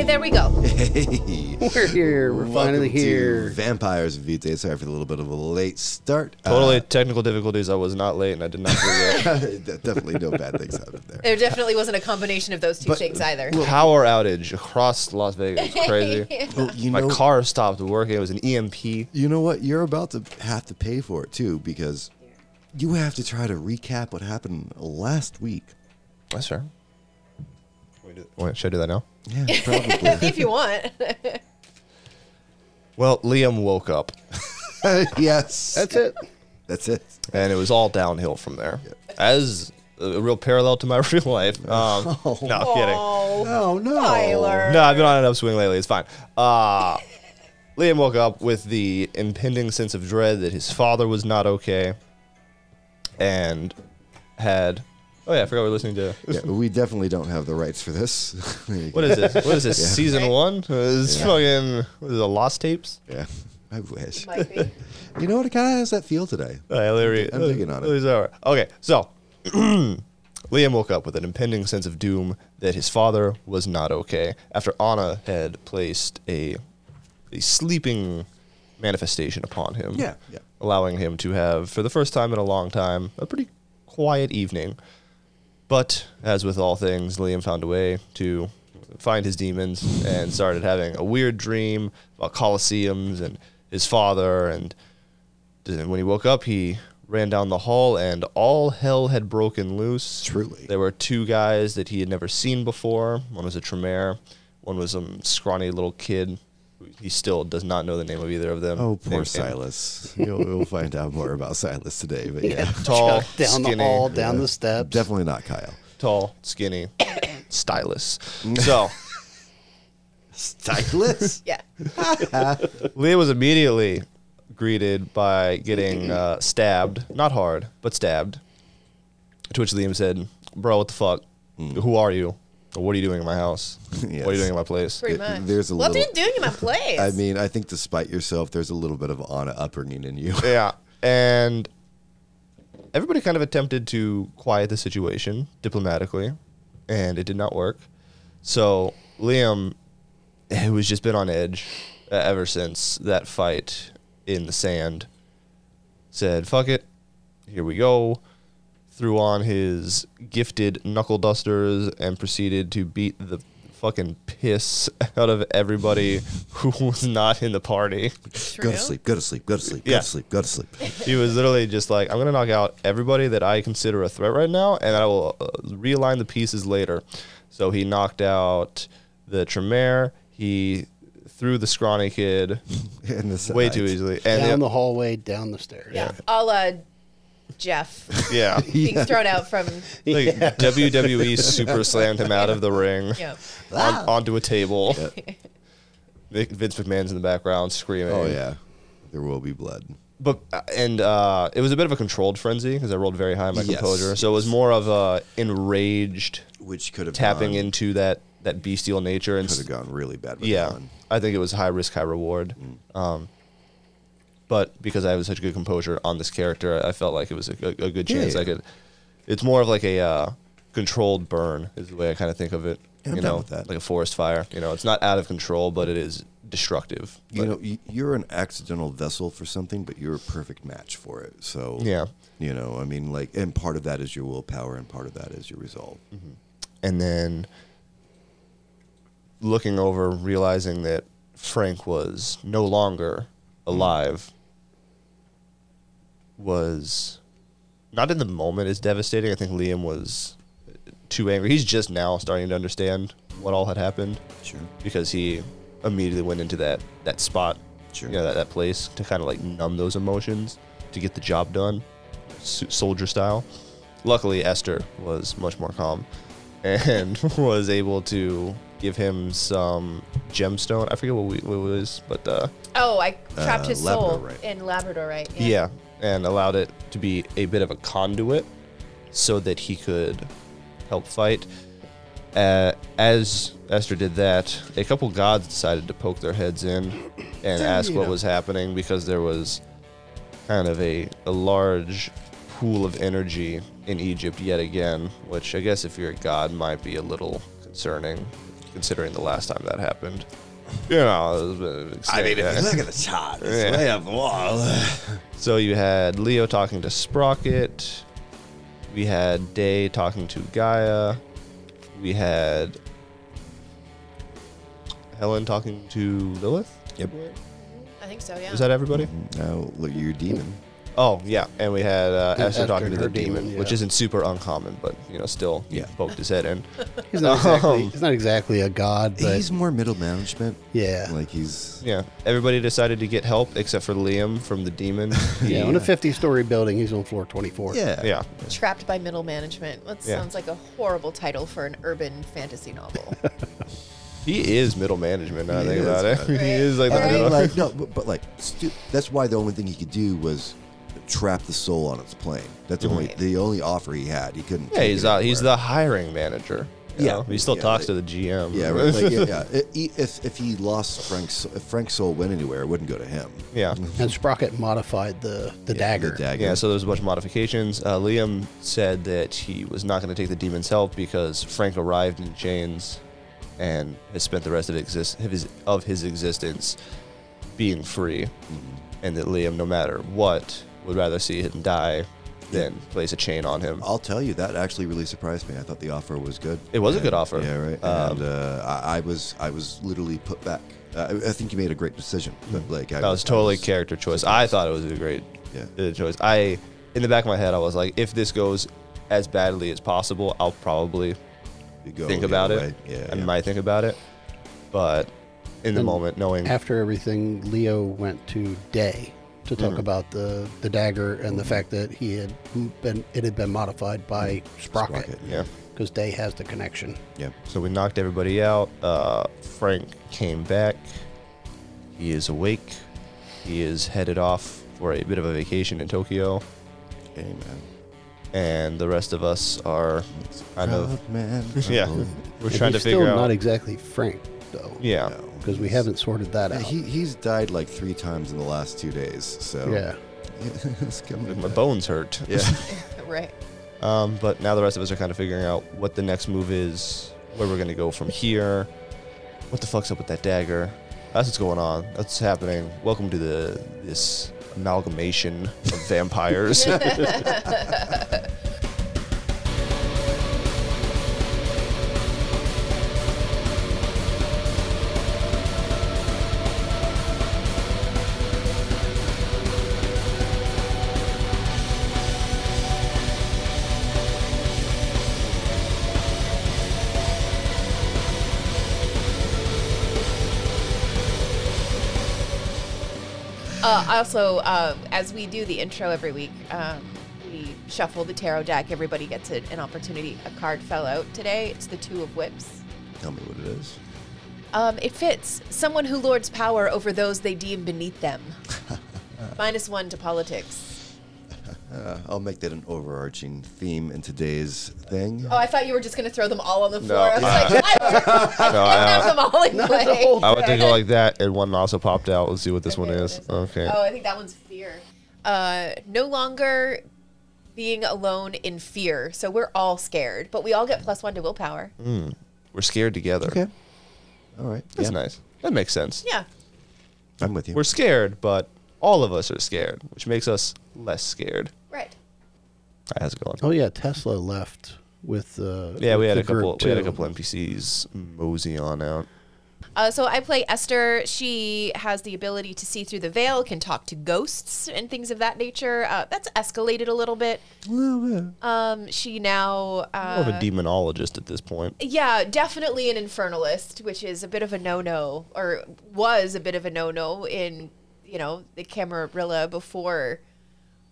Okay, there we go. Hey. We're here. We're finally Welcome to here. Vampires Vitae. Sorry for a little bit of a late start. Totally technical difficulties. I was not late and I did not forget. Uh, definitely no bad things happened there. There definitely wasn't a combination of those two But- things either. Power outage across Las Vegas. Crazy. Well, you My know, car stopped working. It was an EMP. you know what? You're about to have to pay for it too because you have to try to recap what happened last week. That's fair. Wait, do- wait, should I do that now? Yeah, probably. if you want. Well, Liam woke up yes. That's it. That's it. and it was all downhill from there. As a real parallel to my real life. Um, No, I'm kidding. Oh, Oh no. Tyler. No, I've been on an upswing lately. It's fine. Uh, Liam woke up with the impending sense of dread that his father was not okay, and had. Oh yeah, I forgot we we're listening to. Yeah, we definitely don't have the rights for this. What is this? What is this? Yeah. Season one? It's Yeah. fucking. What is it? The lost tapes? Yeah, I wish. Might be. You know what? It kind of has that feel today. Uh, oh, yeah, Larry, I'm digging on it. Larry's all right. Okay, so Liam woke up with an impending sense of doom that his father was not okay after Anna had placed a a sleeping manifestation upon him. Yeah, yeah. allowing him to have, for the first time in a long time, a pretty quiet evening. But as with all things, Liam found a way to find his demons and started having a weird dream about coliseums and his father. And when he woke up, he ran down the hall and all hell had broken loose. Truly. There were two guys that he had never seen before. One was a Tremere, one was a scrawny little kid. Who He still does not know the name of either of them. Oh, poor Named- Silas. You'll, we'll find out more about Silas today, but yeah, tall, down skinny, the hall, down the steps. definitely not Kyle. tall, skinny, stylus. So Silas? Yeah. Leah was immediately greeted by getting uh, stabbed, not hard, but stabbed. To which Liam said, "Bro, what the fuck? Who are you? What are you doing in my house? What are you doing in my place?" Pretty There- much. there's a what little- are you doing in my place? I mean, I think despite yourself, there's a little bit of Anna upbringing in you. Yeah, and everybody kind of attempted to quiet the situation diplomatically, and it did not work. So Liam, who has just been on edge uh, ever since that fight in the sand, said, "Fuck it, here we go." Threw on his gifted knuckle dusters and proceeded to beat the fucking piss out of everybody who was not in the party. Go to sleep, go to sleep, go to sleep, go Yeah. to sleep, go to sleep. he was literally just like, I'm gonna knock out everybody that I consider a threat right now, and I will uh, realign the pieces later. So he knocked out the Tremere. He threw the scrawny kid And the way too easily, and down the- the hallway, down the stairs. Yeah. A la Jeff yeah, being thrown out from. like WWE super slammed him out of the ring Yeah. on, onto a table. Vic- Vince McMahon's in the background screaming. Oh yeah, there will be blood. but uh, and uh, it was a bit of a controlled frenzy because I rolled very high in my Yes. composure, so it was more of a enraged Which could have tapping gone, into that that bestial nature and could s- have gone really bad. With yeah Dawn. i think it was high risk high reward um, but because i have such good composure on this character i felt like it was a, a, a good Yeah, chance i could it's more of like a uh, controlled burn is the way i kind of think of it Yeah, you know like a forest fire you know it's not out of control but it is destructive You know, you're an accidental vessel for something, but you're a perfect match for it. So Yeah. you know, I mean, like, and part of that is your willpower, and part of that is your resolve. and then looking over, realizing that Frank was no longer alive, was not in the moment is devastating. I think Liam was too angry. He's just now starting to understand what all had happened Sure. because he immediately went into that that spot, Sure. you know, that, that place to kind of like numb those emotions to get the job done, s- soldier style. Luckily, Esther was much more calm and was able to give him some gemstone. I forget what, we, what it was, but uh, Oh, I trapped Uh, his soul Labradorite. in Labradorite. yeah, and allowed it to be a bit of a conduit so that he could help fight. Uh, as Esther did that, a couple gods decided to poke their heads in and ask what was happening because there was kind of a, a large pool of energy in Egypt yet again, which I guess if you're a god might be a little concerning. considering the last time that happened. You know, it was a bit I mean, if you look at the chart, it's Yeah. way up the wall. So you had Leo talking to Sprocket. We had Day talking to Gaia. We had Helen talking to Lilith. Yep. I think so. Yeah. Is that everybody? Mm-hmm. Now look, you're a demon. Oh yeah, and we had uh, Esther Esther talking to the her demon, demon, which isn't super uncommon, but you know, still Yeah. poked his head in. He's not exactly. Um, he's not exactly a god, but he's more middle management. yeah. Like he's Yeah, everybody decided to get help except for Liam from the demon. yeah, in a 50-story building, he's on floor 24. yeah yeah, Trapped by middle management. That Yeah. sounds like a horrible title for an urban fantasy novel. he is middle management. Now I think is, about it. man. he is like the middle. like no, but, but like stu- that's why the only thing he could do was trap the soul on its plane. That's the only Right. the only offer he had. He couldn't. Yeah, take he's it uh, he's anywhere. the hiring manager. you Yeah. know? he still Yeah, talks like- to the GM. Yeah, right. Like, yeah, yeah. I- i- If if he lost Frank's if Frank's soul went anywhere, it wouldn't go to him. yeah. And Sprocket modified the the Yeah, dagger. The dagger. Yeah, so there's a bunch of modifications. Uh, Liam said that he was not going to take the demon's help because Frank arrived in chains and has spent the rest of exist of his of his existence being free, and that Liam, no matter what, would rather see him die than place a chain on him. I'll tell you that actually really surprised me. I thought the offer was good. It was a good offer. Yeah, right. Um, and uh, I, I was I was literally put back. Uh, I, I think you made a great decision. But like I. That was I totally was- character choice. I thought it was a great Yeah. uh, choice. I, in the back of my head, I was like, if this goes as badly as possible, I'll probably go think about it. Yeah, I yeah. might think about it, but in the And moment, knowing After everything, Leo went to Day to talk Mhm. about the the dagger and the fact that he had been it had been modified by Sprocket Sprocket, yeah. because Day has the connection. Yeah. So we knocked everybody out. Uh, Frank came back. He is awake. He is headed off for a bit of a vacation in Tokyo, Amen. and the rest of us are kind of Proud man. yeah. We're And trying to he's figure still out. not exactly Frank though, yeah. No. because we haven't sorted that Yeah, out. he he's died like three times in the last two days. So yeah. it's coming. My back. bones hurt. Yeah. right. Um, but now the rest of us are kind of figuring out what the next move is, where we're gonna go from here. What the fuck's up with that dagger? That's what's going on. That's what's happening. Welcome to the this amalgamation of vampires. Also, uh, as we do the intro every week, um, we shuffle the tarot deck. Everybody gets a, an opportunity. A card fell out today. It's the Two of Whips. Tell me what it is. Um, it fits someone who lords power over those they deem beneath them. Minus one to politics. Uh, I'll make that an overarching theme in today's thing. Oh, I thought you were just going to throw them all on the No, floor. I was uh, like, I, no, I I, have them all in play. I went to go like that, and one also popped out. Let's see what this one Okay, what is. is? Okay. Oh, I think that one's fear. Uh, no longer being alone in fear. So we're all scared, but we all get plus one to willpower. We're scared together. Okay. All right. That's yeah, nice. That makes sense. Yeah. I'm with you. We're scared, but all of us are scared, which makes us less scared. Right. How's it going? Oh yeah, Tesla left with uh Yeah, we had the a couple. group, We had a couple NPCs mosey on out. Uh, so I play Esther. She has the ability to see through the veil, can talk to ghosts and things of that nature. Uh, that's escalated a little bit. A little bit. Um, she now. Uh, More of a demonologist at this point. Yeah, definitely an infernalist, which is a bit of a no-no, or was a bit of a no-no in, you know, the Camarilla before.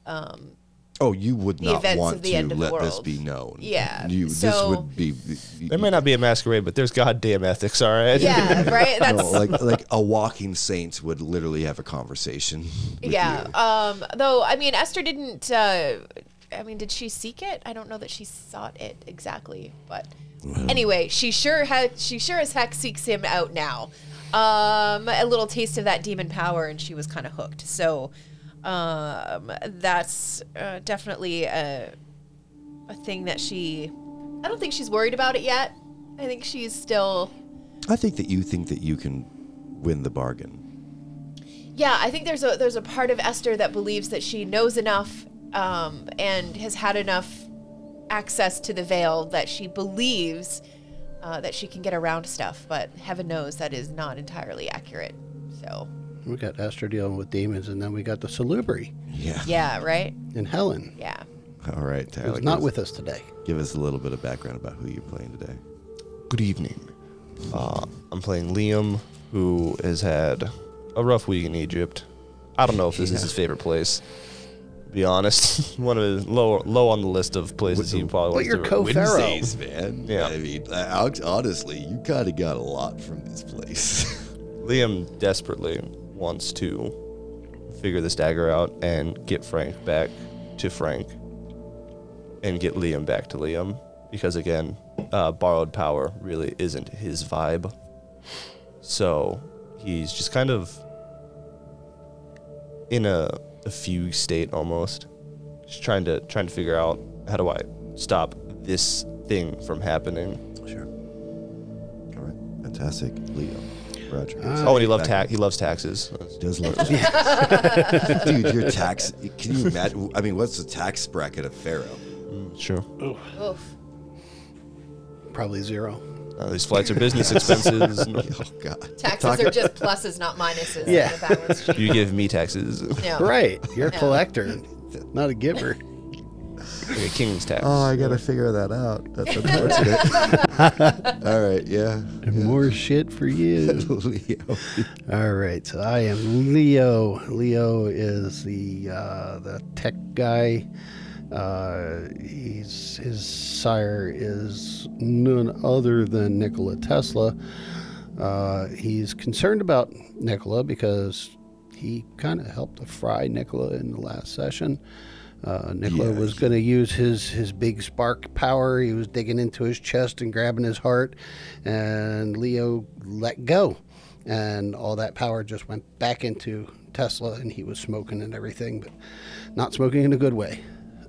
Um, Oh, you would The not events want of the to end of the let this world. be known. Yeah, You, this so- would be. There may not be a masquerade, but there's goddamn ethics, all right? yeah, right. That's No, like like a walking saint would literally have a conversation. With yeah. You. Um, though I mean, Esther didn't. Uh, I mean, did she seek it? I don't know that she sought it exactly, but anyway, she sure has. She sure as heck seeks him out now. Um, a little taste of that demon power, and she was kind of hooked. So, um, that's uh, definitely a a thing that she. I don't think she's worried about it yet. I think she's still I think that you think that you can win the bargain. Yeah, I think there's a there's a part of Esther that believes that she knows enough um, and has had enough access to the veil that she believes uh, that she can get around stuff. But heaven knows that is not entirely accurate. So We got Esther dealing with demons, and then we got the Salubri Yeah. yeah, right? and Helen. Yeah. All right, Who's Tyler. not give with us, us today. Give us a little bit of background about who you're playing today. Good evening. Uh, I'm playing Liam, who has had a rough week in Egypt. I don't know if this is his favorite place. To be honest, one of his low low on the list of places he probably But wants you're to. co-pharaoh. Wednesdays, man. Yeah. I mean, uh, honestly, you kind of got a lot from this place. Liam desperately wants to figure this dagger out and get Frank back to Frank, and get Liam back to Liam, because again, uh, borrowed power really isn't his vibe. So he's just kind of in a, a fugue state almost, just trying to trying to figure out how do I stop this thing from happening. sure. All right. Fantastic. Leo. Roger. Oh, and he loves ta- he loves taxes. does love Dude, your tax. Can you imagine? I mean, what's the tax bracket of Pharaoh? Sure. Oof. Probably zero. Uh, these flights are business expenses. Oh, God. Taxes Talk- are just pluses, not minuses. Yeah. the balance sheet. you give me taxes. No. Right. You're a Yeah. collector, not a giver. Like king's tax. Oh, I gotta figure that out. That's unfortunate. All right, yeah. And more shit for you. Leo. All right, so I am Leo. Leo is the uh, the tech guy. Uh, he's his sire is none other than Nikola Tesla. Uh, he's concerned about Nikola because he kind of helped to fry Nikola in the last session. Uh, Nikola Yeah, was going to use his, his big spark power. He was digging into his chest and grabbing his heart, and Leo let go. And all that power just went back into Tesla, and he was smoking and everything, but not smoking in a good way.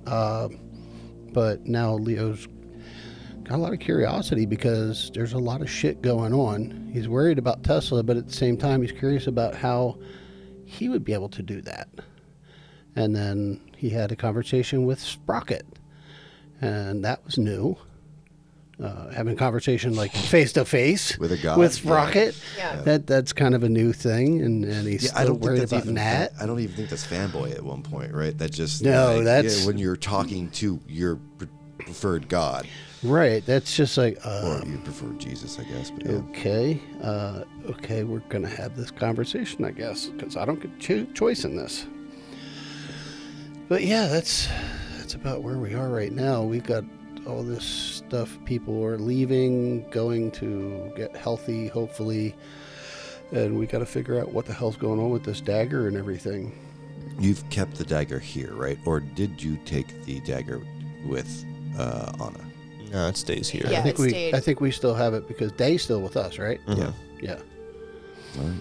Um but now Leo's got a lot of curiosity because there's a lot of shit going on. He's worried about Tesla, but at the same time, he's curious about how he would be able to do that. And then he had a conversation with Sprocket, and that was new. Uh, having a conversation like face to face With a god, with. Sprocket, Yeah. that that's kind of a new thing, and, and he's Yeah, still I don't think worried about even. Nat. I don't even think that's fanboy at one point, right? That just No, like, that's- yeah, when you're talking to your preferred god, Right, that's just like uh, or you prefer Jesus, I guess. But yeah. Okay. Uh, okay, we're going to have this conversation, I guess, because I don't get cho- choice in this. But yeah, that's that's about where we are right now. We've got all this stuff. People are leaving, going to get healthy, hopefully, and we got to figure out what the hell's going on with this dagger and everything. You've kept the dagger here, right? Or did you take the dagger with uh, Anna? No, it stays here. Yeah. I think it we stayed. I think we still have it because Day's still with us, right? Mhm. Yeah. Yeah. All right.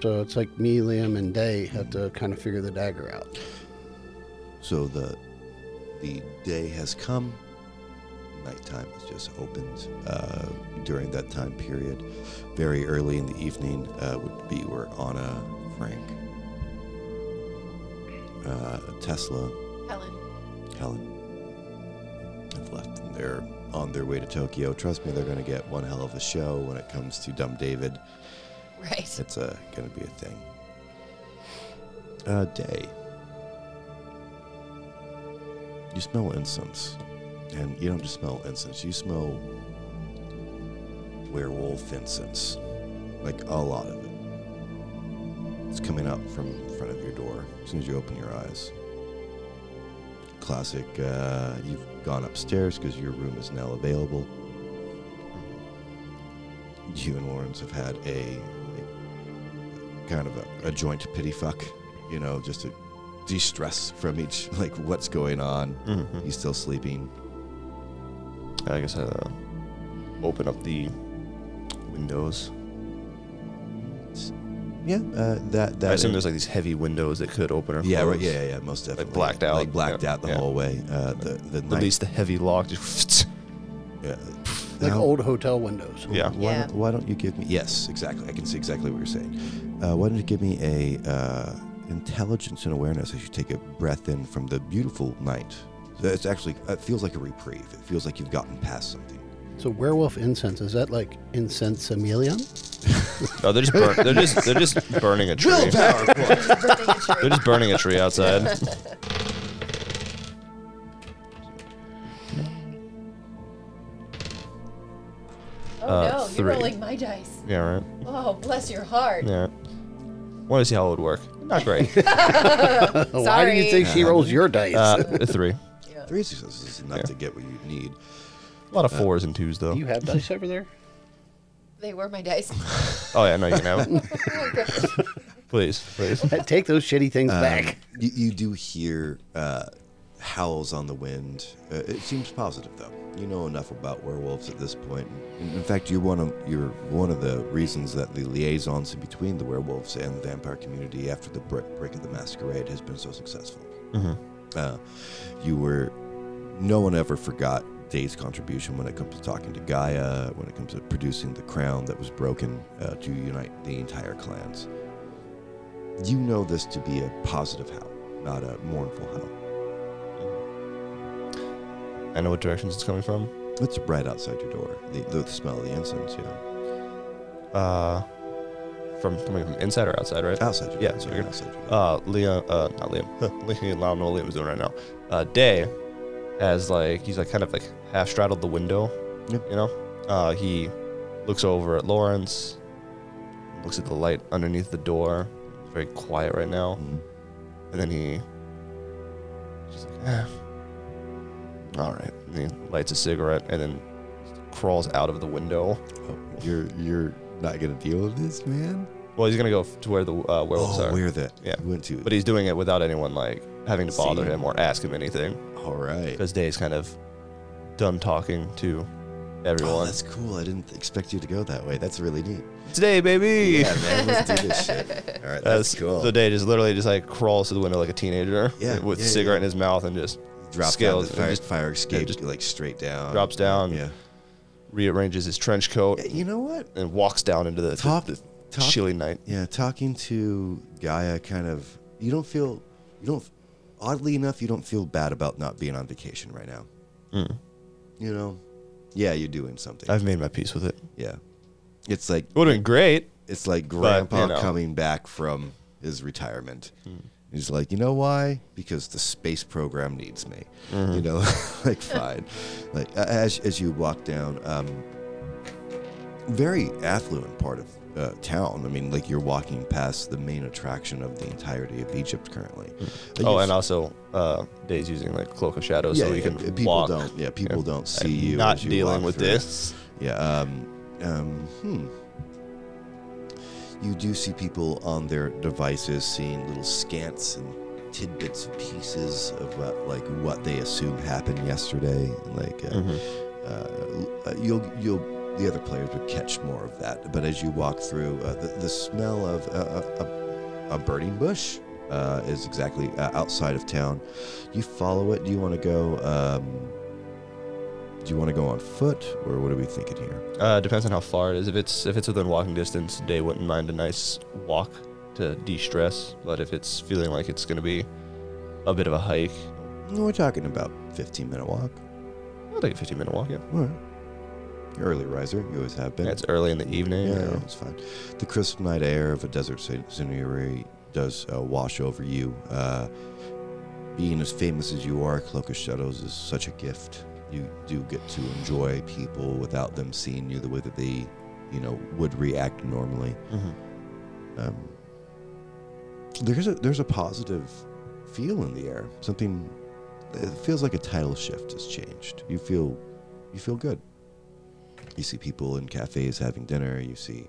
So it's like me, Liam, and Day have to kind of figure the dagger out. So the the day has come. Nighttime has just opened. Uh, during that time period, very early in the evening uh, would be where Anna, Frank, uh, Tesla, Helen. Helen have left. And they're on their way to Tokyo. Trust me, they're going to get one hell of a show when it comes to Dumb David. Right. It's uh, going to be a thing. Uh, day. You smell incense. And you don't just smell incense, you smell werewolf incense. Like a lot of it. It's coming up from in front of your door as soon as you open your eyes. Classic, uh, you've gone upstairs because your room is now available. You and Lawrence have had a like, kind of a, a joint pity fuck, you know, just to de-stress from each, like what's going on. Mhm. He's still sleeping. I guess I uh, open up the windows. Yeah, uh, that that. I assume there's like these heavy windows that could open or yeah, close. yeah, yeah, yeah, most definitely. Like blacked out, like blacked yeah, out the yeah. whole way. Uh, the the At night, least the heavy lock just. yeah, Like Now- old hotel windows. Yeah. Why, Yeah. Don't, why don't you give me? Yes, exactly. I can see exactly what you're saying. Uh, why don't you give me a uh, intelligence and awareness as you take a breath in from the beautiful night? So It's actually it feels like a reprieve. It feels like you've gotten past something. So werewolf incense is that like incense chameleon? No, they're just burn, they're just they're just burning a tree. They're just burning a tree outside. Oh Uh, no, three. you're rolling my dice. Yeah, right. Oh, bless your heart. Yeah. Want to see how it would work? Not great. Why do you think she rolls your dice? Uh, a three. Yeah. Three successes is enough Yeah. to get what you need. A lot of fours and twos though. do you have dice over there? They were my dice. Oh yeah, no, you can have it. Please, please. Take those shitty things Um, back. You, you do hear uh, howls on the wind. Uh, it seems positive, though. You know enough about werewolves at this point. In, in fact, you're one of you're one of the reasons that the liaisons between the werewolves and the vampire community after the break, break of the masquerade has been so successful. Mhm. Uh, you were no one ever forgot Day's contribution when it comes to talking to Gaia, when it comes to producing the crown that was broken uh, to unite the entire clans. You know this to be a positive howl, not a mournful howl. I know what directions it's coming from. It's right outside your door. The, the smell of the incense, yeah. Uh, from coming from inside or outside, right? Outside your Yeah, door. sorry, figured. outside your door. Uh, Liam, uh, not Liam. Liam, I don't know what Liam's doing right now. Uh, Day has like he's like kind of like half straddled the window. Yep. You know, uh, he looks over at Lawrence, looks at the light underneath the door. It's very quiet right now, Mhm. and then he just like, eh. All right. And he lights a cigarette and then crawls out of the window. Oh, you're you're not gonna deal with this, man. Well, he's gonna go f- to where the uh, werewolves oh, are. where the Yeah. you went to? But he's doing it without anyone like having to bother See? him or ask him anything all right. because Day's kind of done talking to Oh, everyone. that's cool. I didn't expect you to go that way. That's really neat. Today, baby. Yeah, man, let's do this shit. All right, that's, cool. So Day just literally just like crawls to the window like a teenager Yeah, with yeah, a cigarette yeah. in his mouth and just Drop scales down the fire, just fire escape, just like straight down. drops down, Yeah. rearranges his trench coat, Yeah, You know what? and walks down into the, Talk- the, the talk- chilly night. Yeah, talking to Gaia, kind of. You don't feel. You don't. Oddly enough, you don't feel bad about not being on vacation right now. Mm. You know. Yeah, you're doing something. I've made my peace with it. yeah. It's like It would have been great. it's like But, Grandpa you know. coming back from his retirement. He's like, you know why? Because the space program needs me. You know, like fine. Like as as you walk down, um, very affluent part of uh, town. I mean, like you're walking past the main attraction of the entirety of Egypt currently. Like, Oh, and also uh, Day's using like cloak of shadows yeah, so he yeah, can uh, people walk. don't. Yeah, people Yeah. don't see I'm you. Not you dealing with through. this. Yeah. Um, um, hmm. You do see people on their devices seeing little scants and tidbits and pieces of what, like what they assume happened yesterday. Like uh, Mhm. uh, uh, you'll you'll the other players would catch more of that. But as you walk through, uh, the, the smell of uh, a, a, a burning bush uh, is exactly uh, outside of town. You follow it. Do you want to go? Um, do you want to go on foot, or what are we thinking here? Uh, depends on how far it is. If it's if it's within walking distance, Day wouldn't mind a nice walk to de-stress. But if it's feeling like it's gonna be a bit of a hike, We're talking about 15 minute walk. I'll take a 15 minute walk. Yeah, All right. You're early riser. You always have been. Yeah, it's early in the evening. Yeah, yeah, it's fine. The crisp night air of a desert sce- scenery does uh, wash over you. Uh, being as famous as you are, Cloak of Shadows is such a gift. You do get to enjoy people without them seeing you the way that they, you know, would react normally. Mhm. Um, there's a there's a positive feel in the air. Something it feels like a title shift has changed. You feel you feel good. You see people in cafes having dinner. You see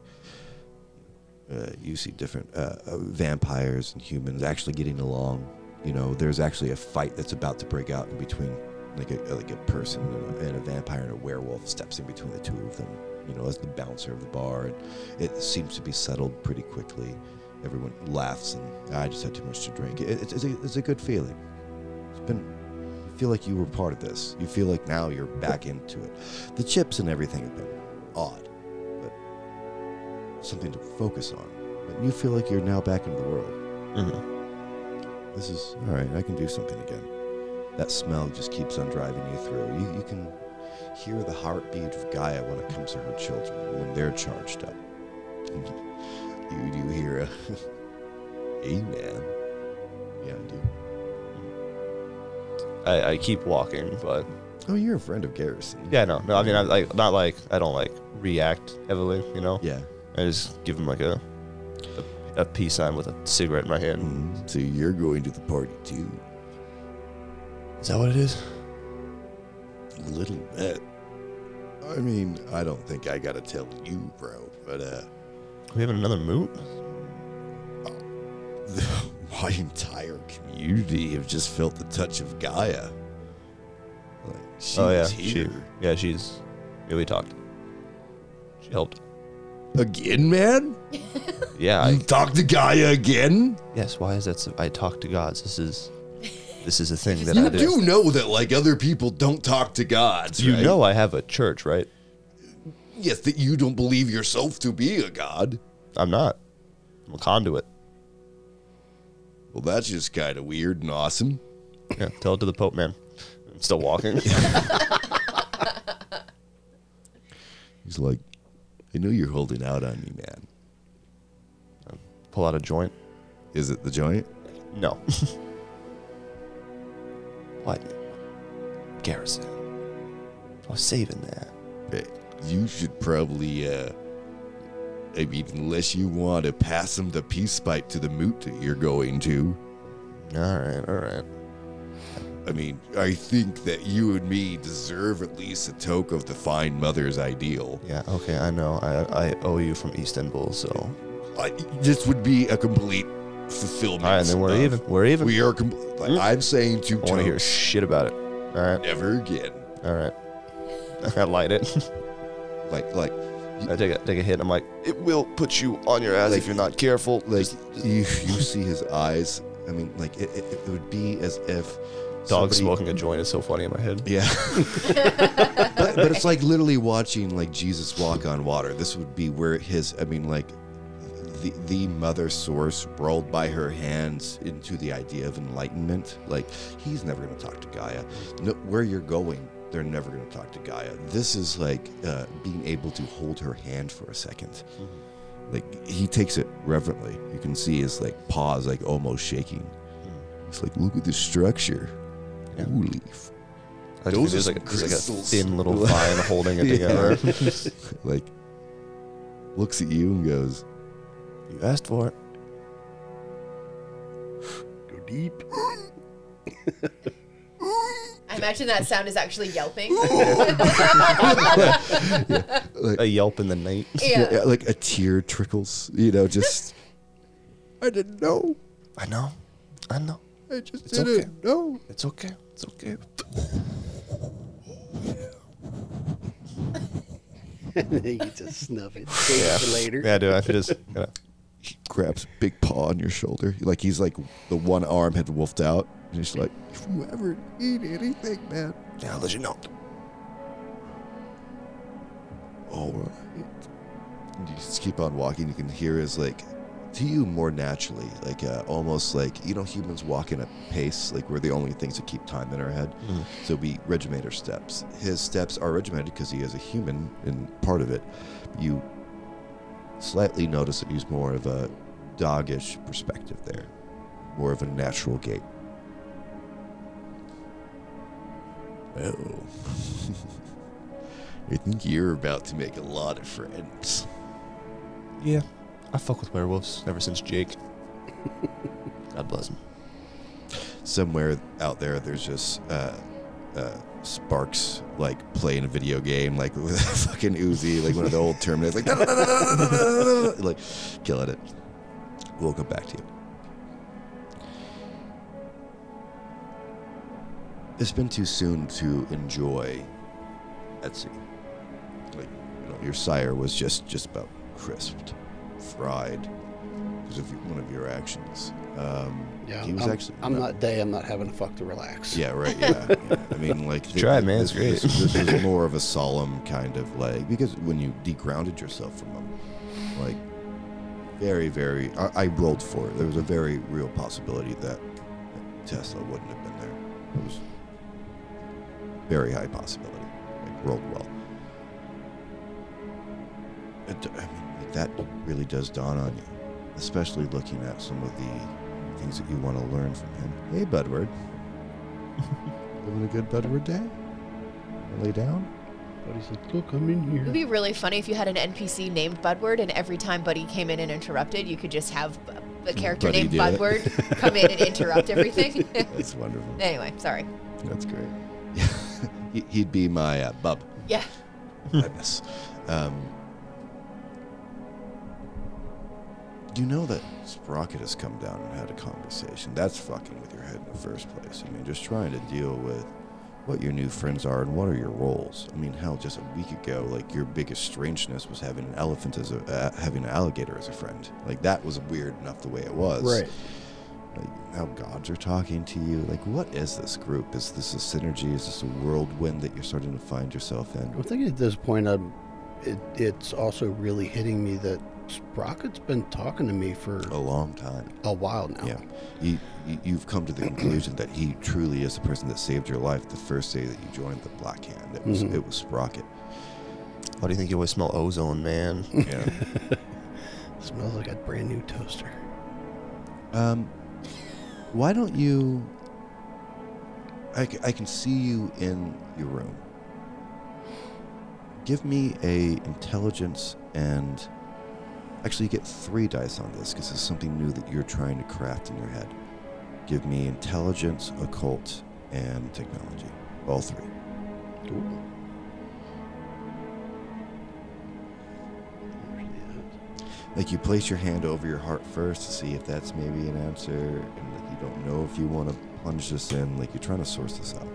uh, you see different uh, uh, vampires and humans actually getting along. You know, there's actually a fight that's about to break out in between, like a like a person and a, and a vampire and a werewolf steps in between the two of them. You know, as the bouncer of the bar, and it seems to be settled pretty quickly. Everyone laughs, and I just had too much to drink. It, it's, it's, a, it's a good feeling. It's been feel like you were part of this. You feel like now you're back into it. The chips and everything have been odd, but something to focus on. But you feel like you're now back into the world. Mm-hmm. This is all right. I can do something again. That smell just keeps on driving you through. You, you can hear the heartbeat of Gaia when it comes to her children when they're charged up. you do hear a amen. Yeah, I do. I, I keep walking, but Oh, you're a friend of Garrison. yeah, no, no. I mean, I like not like I don't like react heavily, you know. Yeah. I just give him like a a, a peace sign with a cigarette in my hand. Mhm. So you're going to the party too. Is that what it is? A little bit. I mean, I don't think I gotta tell you, bro, but uh we having another moot? my entire community have just felt the touch of Gaia. Like she's oh yeah, here. she yeah she's yeah we talked. She helped. Again, man? Yeah. you I, talked to Gaia again? yes. Why is that? So, I talk to gods. This is this is a thing that You I do. do know that like other people don't talk to gods, You right? know I have a church, right? Yes, that you don't believe yourself to be a god. I'm not. I'm a conduit. Well, that's just kind of weird and awesome. Yeah. Tell it to the Pope, man. I'm still walking. He's like, I know you're holding out on me, man. Pull out a joint. Is it the joint? No. what? Garrison. I was saving that. Hey, you should probably, uh, I mean, unless you want to pass him the peace pipe to the moot that you're going to. All right, all right. I mean, I think that you and me deserve at least a toke of the fine mother's ideal. Yeah, okay, I know. I I owe you from Istanbul, so. I, this would be a complete fulfillment. right, and then we're even. We're even. We are. Com- like, Mm. I'm saying to I want to hear shit about it. All right, never again. all right. I light it. Like, like, I take a take a hit. I'm like, it will put you on your ass Like- if you're not careful. like Just- you, you see his eyes. I mean, like it, it, it would be as if dog somebody- smoking a joint is so funny in my head. Yeah, but, but it's like literally watching like Jesus walk on water. This would be where his. I mean, like the the mother source rolled by her hands into the idea of enlightenment. Like he's never going to talk to Gaia. No, where you're going, they're never going to talk to Gaia. This is like uh, being able to hold her hand for a 2nd Like he takes it reverently. You can see his like paws like almost shaking. It's like look at the structure. Yeah. Holy I Those just are there's like, a, there's like a crystals. thin little vine holding it together. like looks at you and goes, You asked for it. Go deep. I imagine that sound is actually yelping. A yelp in the night. yeah. yeah, like a tear trickles. You know, just I didn't know. I know. I know. I just It's didn't okay. know. It's okay. It's okay. And then you just snuff it. Save it later. Yeah, dude. I just gotta, He grabs a big paw on your shoulder, like he's like the one arm had wolfed out, and he's like, "If you ever need anything, man, I'll let you know. all right." And you just keep on walking. You can hear his like, to you more naturally, like uh, almost like you know humans walk in a pace, like we're the only things that keep time in our head. So we regiment our steps. His steps are regimented because he is a human and part of it. You slightly notice that he's more of a doggish perspective there, more of a natural gait. Oh. I think you're about to make a lot of friends. Yeah, I fuck with werewolves ever since Jake. God bless him. Somewhere out there, there's just uh, uh, Sparks like playing a video game, like with a fucking Uzi, like one of the old Terminators, like like killing it. We'll come back to you. It's been too soon to enjoy Etsy. Like, you know, your sire was just just about crisped, fried, because of one of your actions. Um, Yeah, he was I'm, actually. I'm not day. I'm not having a fuck to relax. Yeah, right. Yeah, yeah. I mean, like th- Try it, man, it's great. this, this was more of a solemn kind of like because when you degrounded yourself from them, like very, very. I, I rolled for it. There was a very real possibility that Tesla wouldn't have been there. It was very high possibility. Like rolled well. It, I mean, that really does dawn on you, especially looking at some of the things that you want to learn from him. Hey, Budward. Having a good Budward day? Lay down? But he's like, look, I'm in It would be really funny if you had an NPC named Budward, and every time Buddy came in and interrupted, you could just have b- a character Buddy named do it. Budward come in and interrupt everything. That's wonderful. anyway, sorry. That's great. He- He'd be my uh, bub. Yeah. Goodness. Um, Do you know that Sprocket has come down and had a conversation. That's fucking with your head in the first place. I mean, just trying to deal with what your new friends are and what are your roles. I mean, hell, just a week ago, like your biggest strangeness was having an elephant as a uh, having an alligator as a friend. Like that was weird enough the way it was. Right. Like how gods are talking to you. Like what is this group? Is this a synergy? Is this a whirlwind that you're starting to find yourself in? I think at this point, it, it's also really hitting me that Sprocket's been talking to me for A long time. a while now. Yeah, you, you you've come to the conclusion that he truly is the person that saved your life the first day that you joined the Black Hand. It was Mhm. it was Sprocket. Why do you think you always smell ozone, man? Yeah. Smells like a brand new toaster. um, why don't you? I, I can see you in your room. Give me a intelligence and actually you get three dice on this because it's something new that you're trying to craft in your head. Give me intelligence, occult, and technology. All three. Ooh. Like you place your hand over your heart first to see if that's maybe an answer, and like you don't know if you want to plunge this in. Like you're trying to source this out.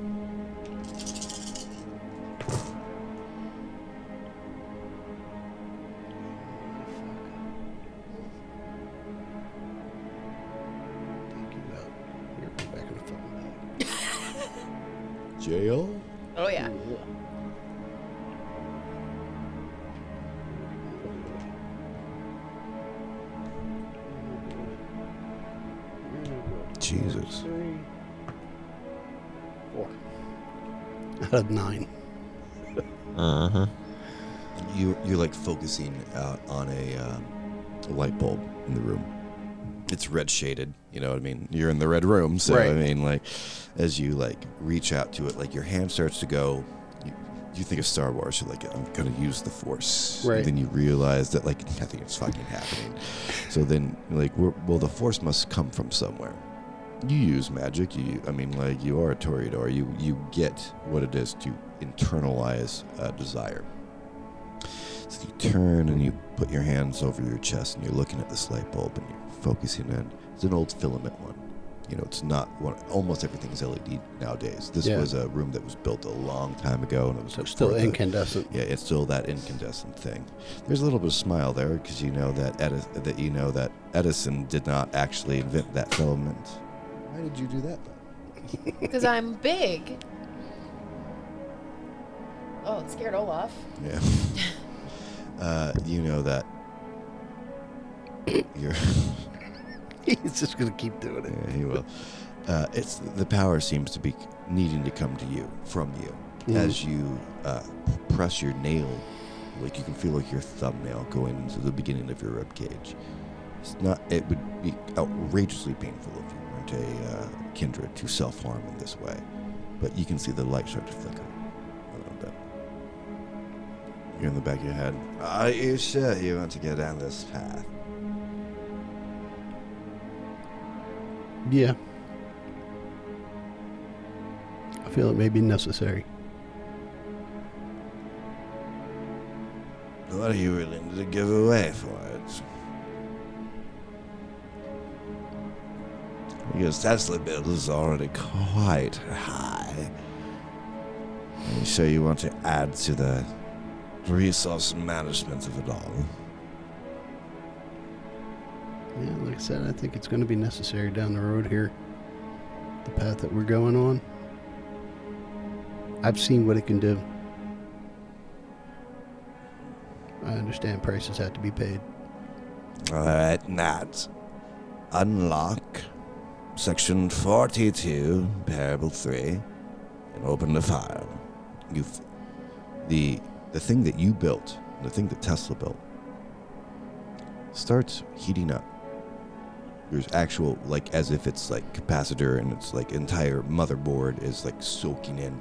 Shaded. You know what I mean? You're in the red room, so I mean, like, as you like reach out to it, like your hand starts to go. You, you think of Star Wars, you're like, I'm gonna use the Force. Right. then you realize that like nothing is fucking happening. So then, like, we're, well, the Force must come from somewhere. You use magic. You, I mean, like, you are a Toreador. You you get what it is to internalize a desire. So you turn and you put your hands over your chest and you're looking at this light bulb and you're focusing in. It's an old filament one. You know, it's not one. Almost everything is LED nowadays. This Yeah. was a room that was built a long time ago, and it was So it's still before the- incandescent. yeah, it's still that incandescent thing. There's a little bit of smile there because you know that Edi- that you know that Edison did not actually invent that filament. Why did you do that? Though? Because I'm big. Oh, it scared Olaf. Yeah. uh, you know that. You're. He's just gonna keep doing it. Yeah, he will. Uh, it's the power seems to be needing to come to you from you Mhm. as you uh, press your nail. Like you can feel like your thumbnail going into the beginning of your rib cage. It's not. It would be outrageously painful if you weren't a uh, kindred to self harm in this way. But you can see the light start to flicker a little bit. You're in the back of your head. Are you sure you want to go down this path? Yeah. I feel it may be necessary. What are you willing to give away for it? Because Tesla bill is already quite high. Are you sure you want to add to the resource management of it all? Yeah, like I said, I think it's going to be necessary down the road here. The path that we're going on. I've seen what it can do. I understand prices have to be paid. All right, Nat. Unlock section 42, parable 3, and open the file. You've the the thing that you built, the thing that Tesla built, starts heating up. There's actual like as if it's like capacitor and it's like entire motherboard is like soaking in.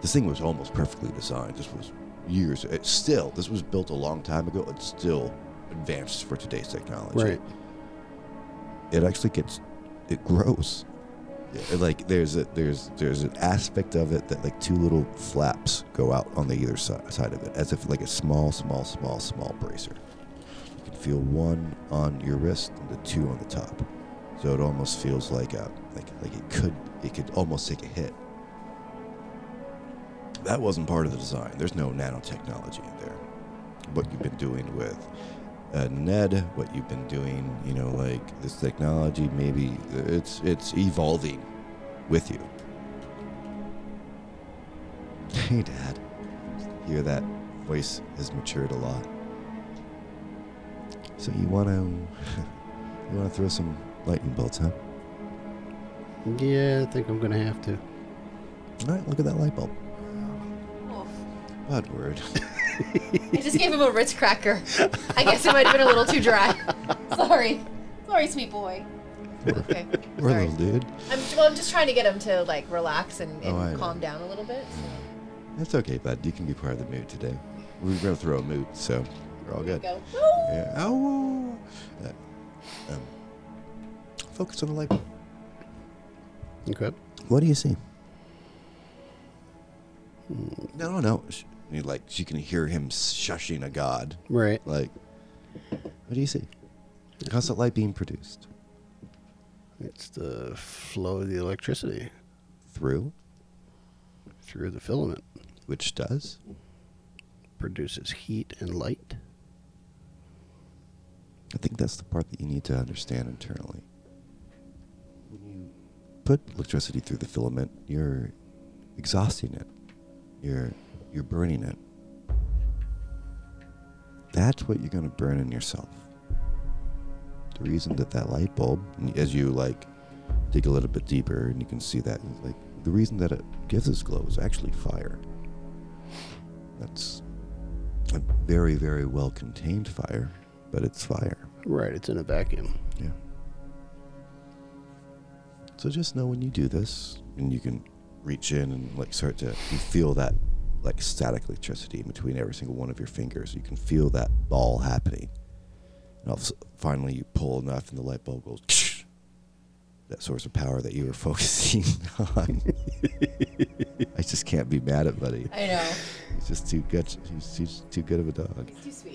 This thing was almost perfectly designed. This was years. It's still this was built a long time ago. It's still advanced for today's technology Right. it actually gets it grows Yeah, like there's a there's there's an aspect of it that like two little flaps go out on the either si- side of it as if like a small small small small bracer feel one on your wrist and the two on the top so it almost feels like a like like it could it could almost take a hit that wasn't part of the design there's no nanotechnology in there what you've been doing with uh, Ned, what you've been doing, you know, like this technology, maybe it's it's evolving with you. Hey, Dad. Hear that voice has matured a lot. So you want to you want to throw some lightning bolts, huh? Yeah, I think I'm going to have to. All right, look at that light bulb. Oof. Bad word. I just gave him a Ritz cracker. I guess it might have been a little too dry. Sorry. Sorry, sweet boy. Okay. We're a Sorry. little dude. I'm, well, I'm just trying to get him to like relax and, oh, and Oh, I know. calm down a little bit. That's okay, bud. You can be part of the mood today. We're gonna throw a mood, so we're all good. go. Yeah. Oh. Uh, um, focus on the light. Okay. What do you see? No, no, no. Sh- Like she can hear him shushing a god. Right. Like, what do you see? How's that light being produced? It's the flow of the electricity Through, through the filament. which does. Produces heat and light. I think that's the part that you need to understand internally. When you put electricity through the filament, you're exhausting it. You're you're burning it. That's what you're going to burn in yourself. The reason that that light bulb, as you like dig a little bit deeper and you can see that, like the reason that it gives this glow is actually fire. That's a very, very well contained fire, but it's fire. Right. It's in a vacuum. Yeah. So just know when you do this, and you can reach in and like start to you feel that like static electricity in between every single one of your fingers. You can feel that ball happening. And all of a s- finally you pull enough, and the light bulb goes. That source of power that you were focusing on. I just can't be mad at Buddy. I know. He's just too good. He's, he's too good of a dog. It's too sweet.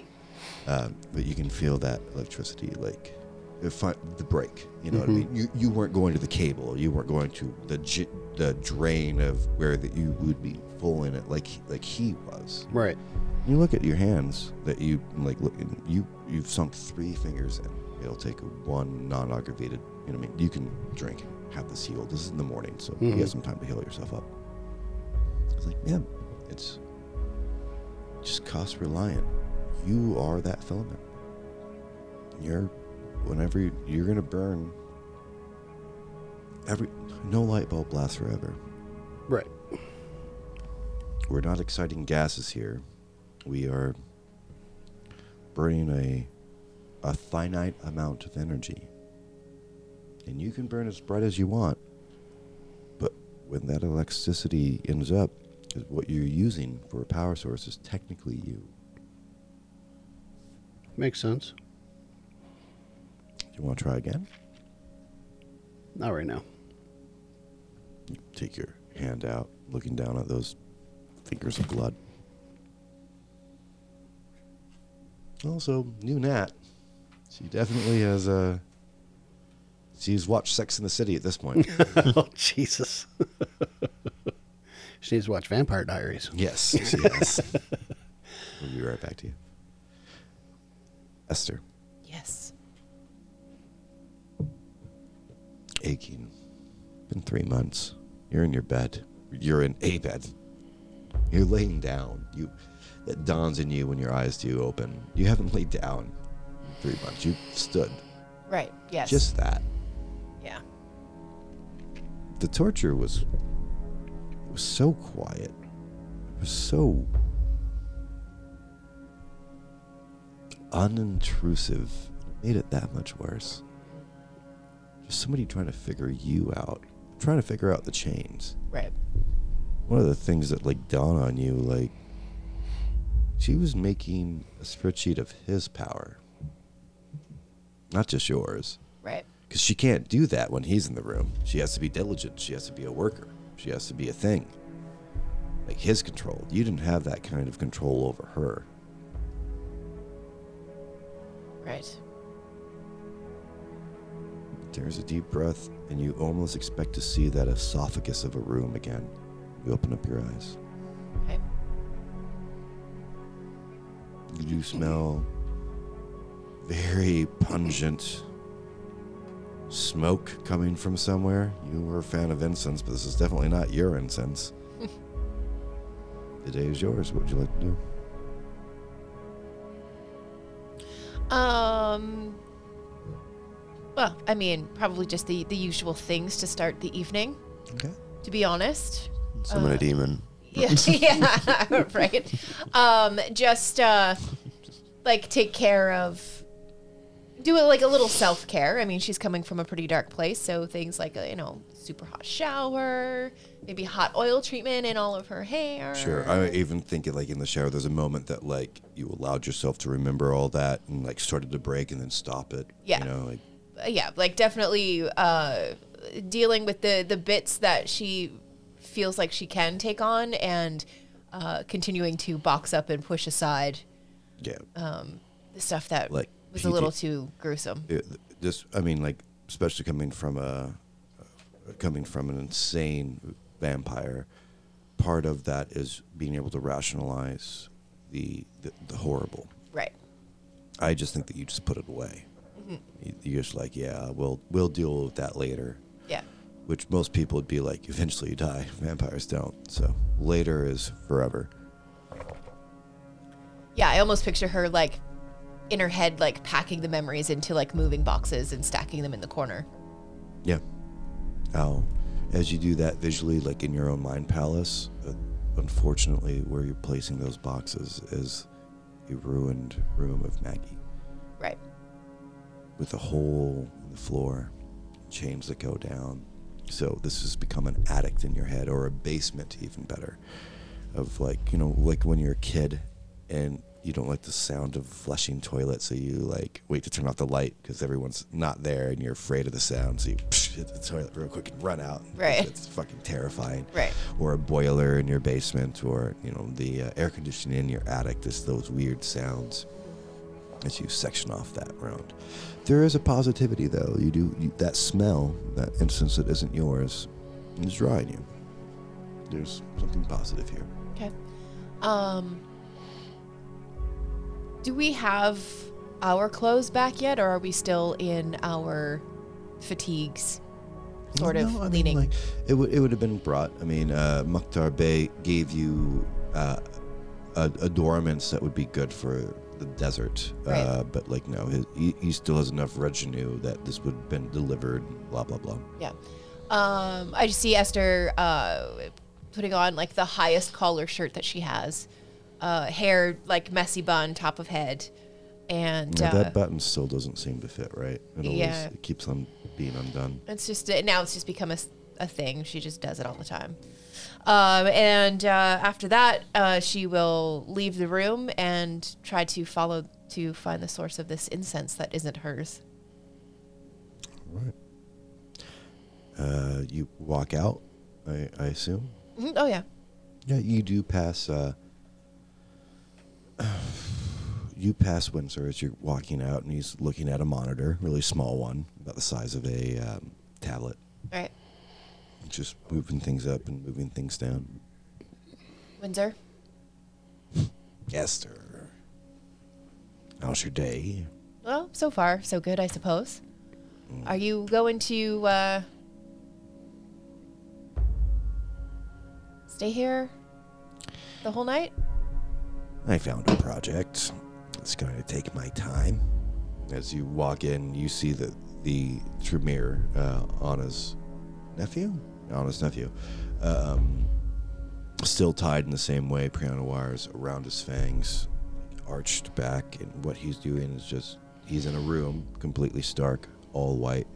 Um, but you can feel that electricity, like the, break. You know what I Mhm. mean? You you weren't going to the cable. You weren't going to the j- the drain of where that you would be full in it, like he- like he was. Right. You look at your hands that you like. Look, you you've sunk three fingers in. It'll take one non-aggravated. You know what I mean? You can drink, have this healed. This is in the morning, so you Mhm. have some time to heal yourself up. It's like, man, it's just cost reliant. You are that filament. You're, whenever you, you're gonna burn. Every no light bulb lasts forever. Right. We're not exciting gases here. We are burning a a finite amount of energy. And you can burn as bright as you want. But when that electricity ends up, what you're using for a power source is technically you. Makes sense. Do You want to try again? Not right now. You take your hand out, looking down at those fingers of blood. Also, new Nat. She definitely has a. she's watched Sex in the City at this point. oh, Jesus. she needs to watch Vampire Diaries. yes, she has. we'll be right back to you. Esther, Yes. aching. Been three months. You're in your bed. You're in a bed. You're laying down. You it dawns in you when your eyes do open. You haven't laid down in three months. You stood. Right. Yes. Just that. yeah. The torture was was so quiet. It was so unintrusive. It made it that much worse. Just somebody trying to figure you out. Trying to figure out the chains. Right. one of the things that like dawn on you like she was making a spreadsheet of his power not just yours Right. because she can't do that when he's in the room she has to be diligent she has to be a worker she has to be a thing like his control you didn't have that kind of control over her Right. there's a deep breath and you almost expect to see that esophagus of a room again you open up your eyes Okay. You do smell very pungent smoke coming from somewhere. You were a fan of incense, but this is definitely not your incense. the day is yours. What would you like to do? Um. Well, I mean, probably just the the usual things to start the evening. Okay. To be honest. Summon Uh, a demon. Yeah. yeah. right. Um. Just uh, like take care of. Do it like a little self care. I mean, she's coming from a pretty dark place, so things like you know super hot shower, maybe hot oil treatment in all of her hair. Sure. I even think it like in the shower, there's a moment that like you allowed yourself to remember all that and like started to break and then stop it. Yeah. You know, like Uh, yeah, like definitely uh, dealing with the the bits that she feels like she can take on, and uh, continuing to box up and push aside yeah. the stuff that Like was a little too gruesome. it, this i mean like especially coming from a coming from an insane vampire part of that is being able to rationalize the the, the horrible Right. i just think that you just put it away mm-hmm. you, you're just like yeah we'll we'll deal with that later Yeah. which most people would be like eventually you die vampires don't so later is forever Yeah, I almost picture her like in her head, like packing the memories into like moving boxes and stacking them in the corner. Yeah. Now, as you do that visually, like in your own mind palace, uh, unfortunately, where you're placing those boxes is a ruined room of Maggie Right. with a hole in the floor, chains that go down. So this has become an attic in your head, or a basement, even better. Of like, you know, like when you're a kid and you don't like the sound of flushing toilet, so you like wait to turn off the light because everyone's not there and you're afraid of the sound, so you hit the toilet real quick and run out. Right. It's fucking terrifying. Right. Or a boiler in your basement, or you know the uh, air conditioning in your attic. Just those weird sounds as you section off that round. There is a positivity though. You do you, that smell, that instance that isn't yours, is drawing you. There's something positive here. Okay. Um. Do we have our clothes back yet, or are we still in our fatigues? Sort No, of I mean, leaning. like, it would it would have been brought. I mean, uh, Mukhtar Bey gave you uh, a- adornments that would be good for the desert. Uh, but like, no, his, he, he still has enough retinue that this would have been delivered. Blah blah blah. Yeah. Um, I just see Esther uh, putting on like the highest collar shirt that she has, uh, hair like messy bun, top of head, and Yeah, uh, that button still doesn't seem to fit right. It always Yeah. it keeps on being undone. it's just now it's just become a, a thing. She just does it all the time. Um, and uh, after that, uh, she will leave the room and try to follow to find the source of this incense that isn't hers. Right. Uh, you walk out, I, I assume. Mhm. Oh yeah. Yeah, you do pass you pass Windsor as you're walking out, and he's looking at a monitor, really small one, about the size of a um, tablet. Right. Just moving things up and moving things down. Windsor. Esther. How's your day? Well, so far, so good, I suppose. Mm. Are you going to uh, stay here the whole night? I found a project. It's going to take my time. As you walk in, you see that the Tremere, uh, Anna's nephew, Anna's nephew, um, still tied in the same way, piano wires around his fangs, arched back, and what he's doing is just he's in a room, completely stark, all white.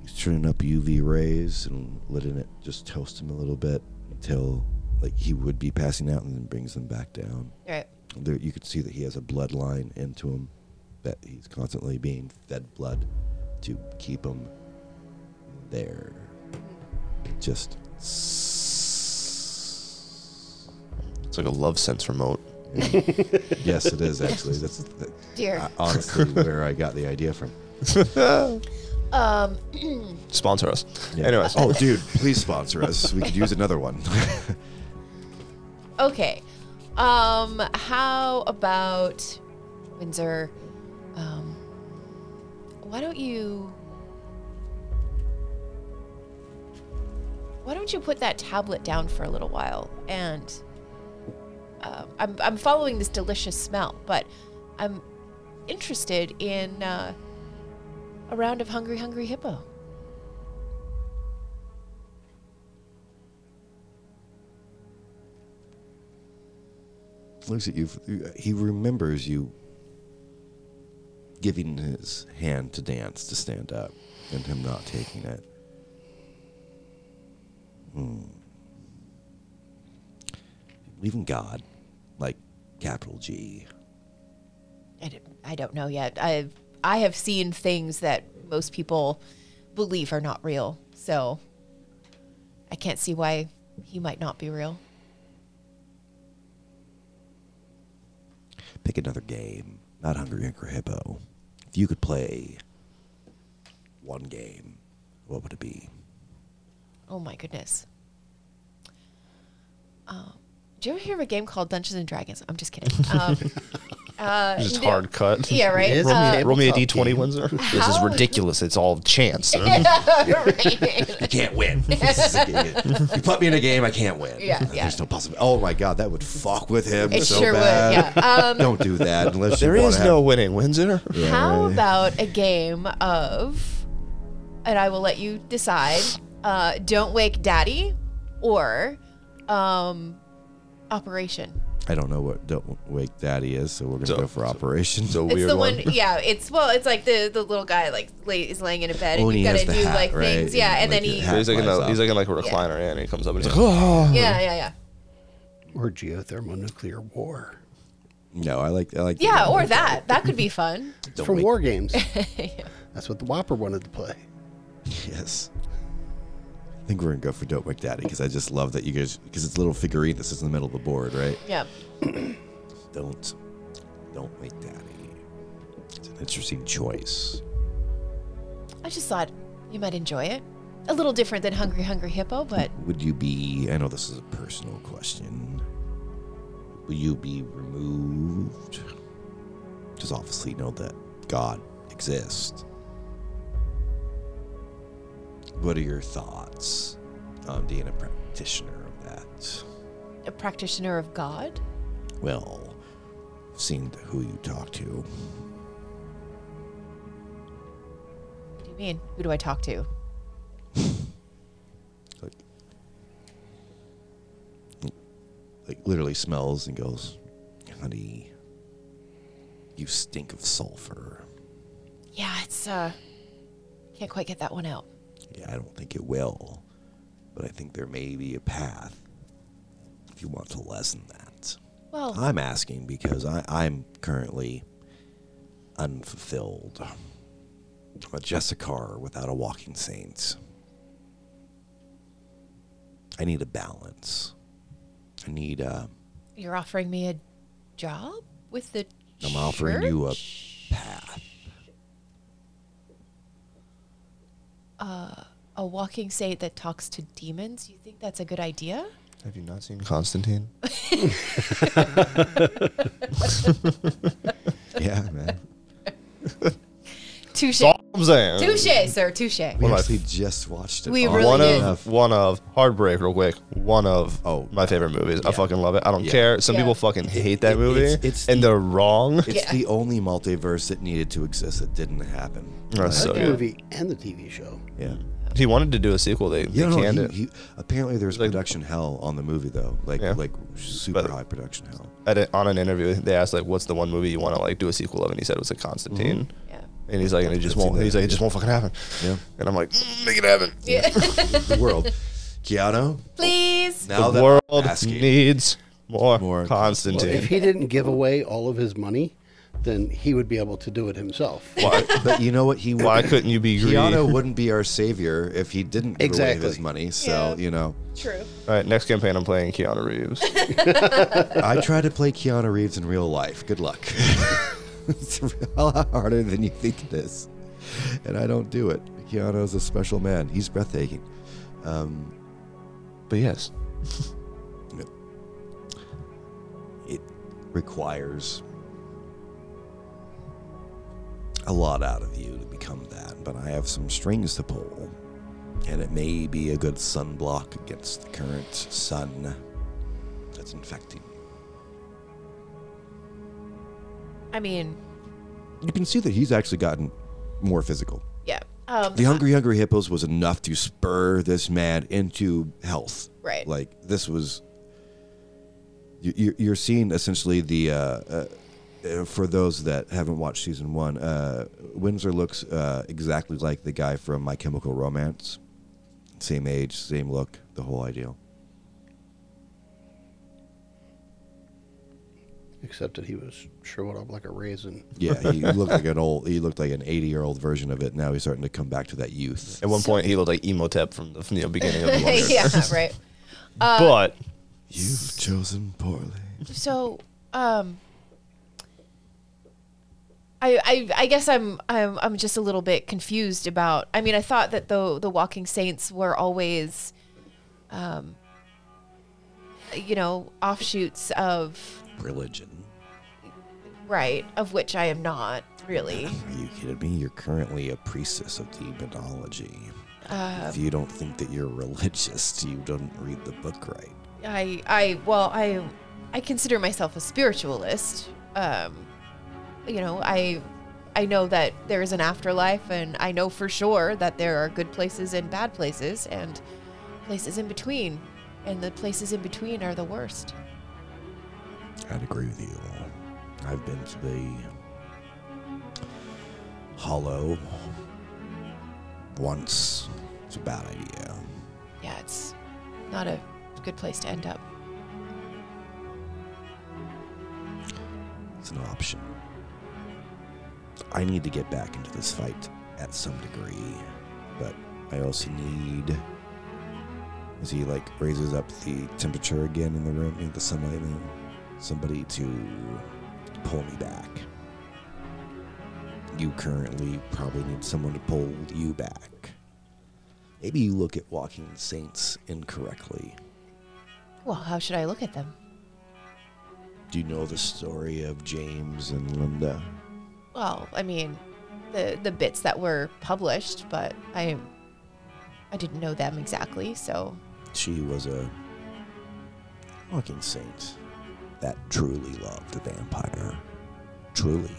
He's turning up UV rays and letting it just toast him a little bit until like he would be passing out, and then brings them back down All right. There you can see that he has a bloodline into him that he's constantly being fed blood to keep him there just It's like a Lovense remote. yes it is actually that's that, Dear. uh, honestly where i got the idea from Um, Sponsor us. Yeah. Anyways. oh dude please sponsor us we could use another one okay. Um, how about Windsor? Um, why don't you? Why don't you put that tablet down for a little while? And uh, I'm I'm following this delicious smell, but I'm interested in uh, a round of Hungry Hungry Hippo. Looks at you he remembers you giving his hand to dance to stand up and him not taking it. Hmm. Believe in God, like capital G. I don't, I don't know yet. I've I have seen things that most people believe are not real. So I can't see why he might not be real. Pick another game, not Hungry Hungry Hippo. If you could play one game, what would it be? Oh my goodness. Um, do you ever hear of a game called Dungeons and Dragons? I'm just kidding. Um, uh, Just no- hard cut. Yeah, right. It is Roll me, Uh, a roll me a tabletop d20, game. Windsor. This is How- ridiculous. It's all chance. right. You can't win. This is a game. You put me in a game, I can't win. Yeah, yeah. There's no possible. Oh my god, that would fuck with him It so sure would, yeah. Um, Don't do that unless there you is wanna no have- winning, Windsor. Yeah, How about a game of, and I will let you decide, uh, Don't Wake Daddy or um, Operation? I don't know what Don't Wake Daddy is, so we're gonna So- go for Operation. So It's weird the one. one, yeah. It's well, it's like the the little guy like lay, is laying in a bed Oh, and and you he gotta has the do hat, like right? things, yeah. And, And then he, the. He's like, in a, he's like in like a recliner, yeah, and he comes up and he's like, oh. yeah, yeah, yeah. Or geothermonuclear war. no, I like I like. yeah. Don't Or Wake that that could be fun. It's Don't from wake- War Games. That's what the WOPR wanted to play. Yes. I think we're gonna go for Don't Wake Daddy because I just love that you guys because it's a little figurine that sits in the middle of the board, right? Yeah. Don't, don't Wake Daddy. It's an interesting choice. I just thought you might enjoy it. A little different than Hungry Hungry Hippo, but Would you be? I know this is a personal question. Will you be removed? Because obviously, you know that God exists. What are your thoughts on being a practitioner of that? a practitioner of God. Well, seeing who you talk to. What do you mean? Who do I talk to? like, like literally smells and goes, honey, you stink of sulfur. Yeah, it's uh, can't quite get that one out. Yeah, I don't think it will, but I think there may be a path if you want to lessen that. Well, I'm asking because I, I'm currently unfulfilled. I'm a Jessicar without a walking saint. I need a balance. I need uh you're offering me a job with the. I'm offering you a church? path. Uh, a walking saint that talks to demons. You think that's a good idea? Have you not seen Constantine? Yeah, man. Touche. I'm saying. Touche, sir. Touche. We One of actually just watched it. We all. really one did. of one of Heartbreak, real quick. One of Oh, my favorite movies. I fucking love it. I don't Yeah. care. Some Yeah. people fucking hate that it- movie, it's- it's and the- they're wrong. It's Yeah. the only multiverse that needed to exist that didn't happen. That's I so the good. movie and the TV show. Yeah. He wanted to do a sequel. They, they Yeah, no, canned he, it. he, apparently there's Like- production hell on the movie though, like Yeah. like super But- high production hell. At a, on an interview, they asked like, "What's the one movie you want to like do a sequel of?" And he said it was a Constantine. Mm-hmm. Yeah. And he's like, and it just won't. He's like, it just won't fucking happen. Yeah, And I'm like, mm, make it happen. Yeah. the world. Keanu, Please. now the world I'm needs more, More Constantine. If he didn't give away all of his money, then he would be able to do it himself. why, but you know what? He why couldn't you be greedy? Keanu wouldn't be our savior if he didn't give away his money. So Yeah. you know, True. All right, next campaign, I'm playing Keanu Reeves. I try to play Keanu Reeves in real life. Good luck. it's a lot harder than you think it is, and I don't do it. Keanu's a special man. He's breathtaking. Um, but yes, it requires a lot out of you to become that, but I have some strings to pull, and it may be a good sunblock against the current sun that's infecting. I mean, You can see that he's actually gotten more physical. yeah. Um, The Hungry Hungry Hippos was enough to spur this man into health. Right. Like this was. you- you- You're seeing essentially the. Uh, uh, uh, for those that haven't watched season one, uh, Windsor looks uh, exactly like the guy from My Chemical Romance. Same age, same look, the whole ideal. Except that he was shriveled up like a raisin. Yeah, he looked like an old. He looked like an 80 year old version of it. Now he's starting to come back to that youth. at one point he looked like Imhotep from the, from the beginning of the Wonder yeah. Years. Right. but You've chosen poorly. So, um, I, I, I guess I'm, I'm, I'm just a little bit confused about. I mean, I thought that the the Walking Saints were always, um, you know, offshoots of Religion. Right, of which I am not really. Are you kidding me? You're currently a priestess of demonology. Uh, if you don't think that you're religious, you don't read the book right. I, I, well, I, I consider myself a spiritualist. Um, you know, I, I know that there is an afterlife, and I know for sure that there are good places and bad places, and places in between, and the places in between are the worst. I'd agree with you. I've been to the Hollow once. It's a bad idea. Yeah, it's not a good place to end up. It's an option. I need to get back into this fight at some degree, but I also need. As he like raises up the temperature again in the room, in the sunlight, and somebody to pull me back. You currently probably need someone to pull you back. Maybe you look at Walking Saints incorrectly. Well, how should I look at them? Do you know the story of James and Linda? Well, I mean, the the bits that were published, but I, I didn't know them exactly, so She was a walking saint that truly loved a vampire. Truly.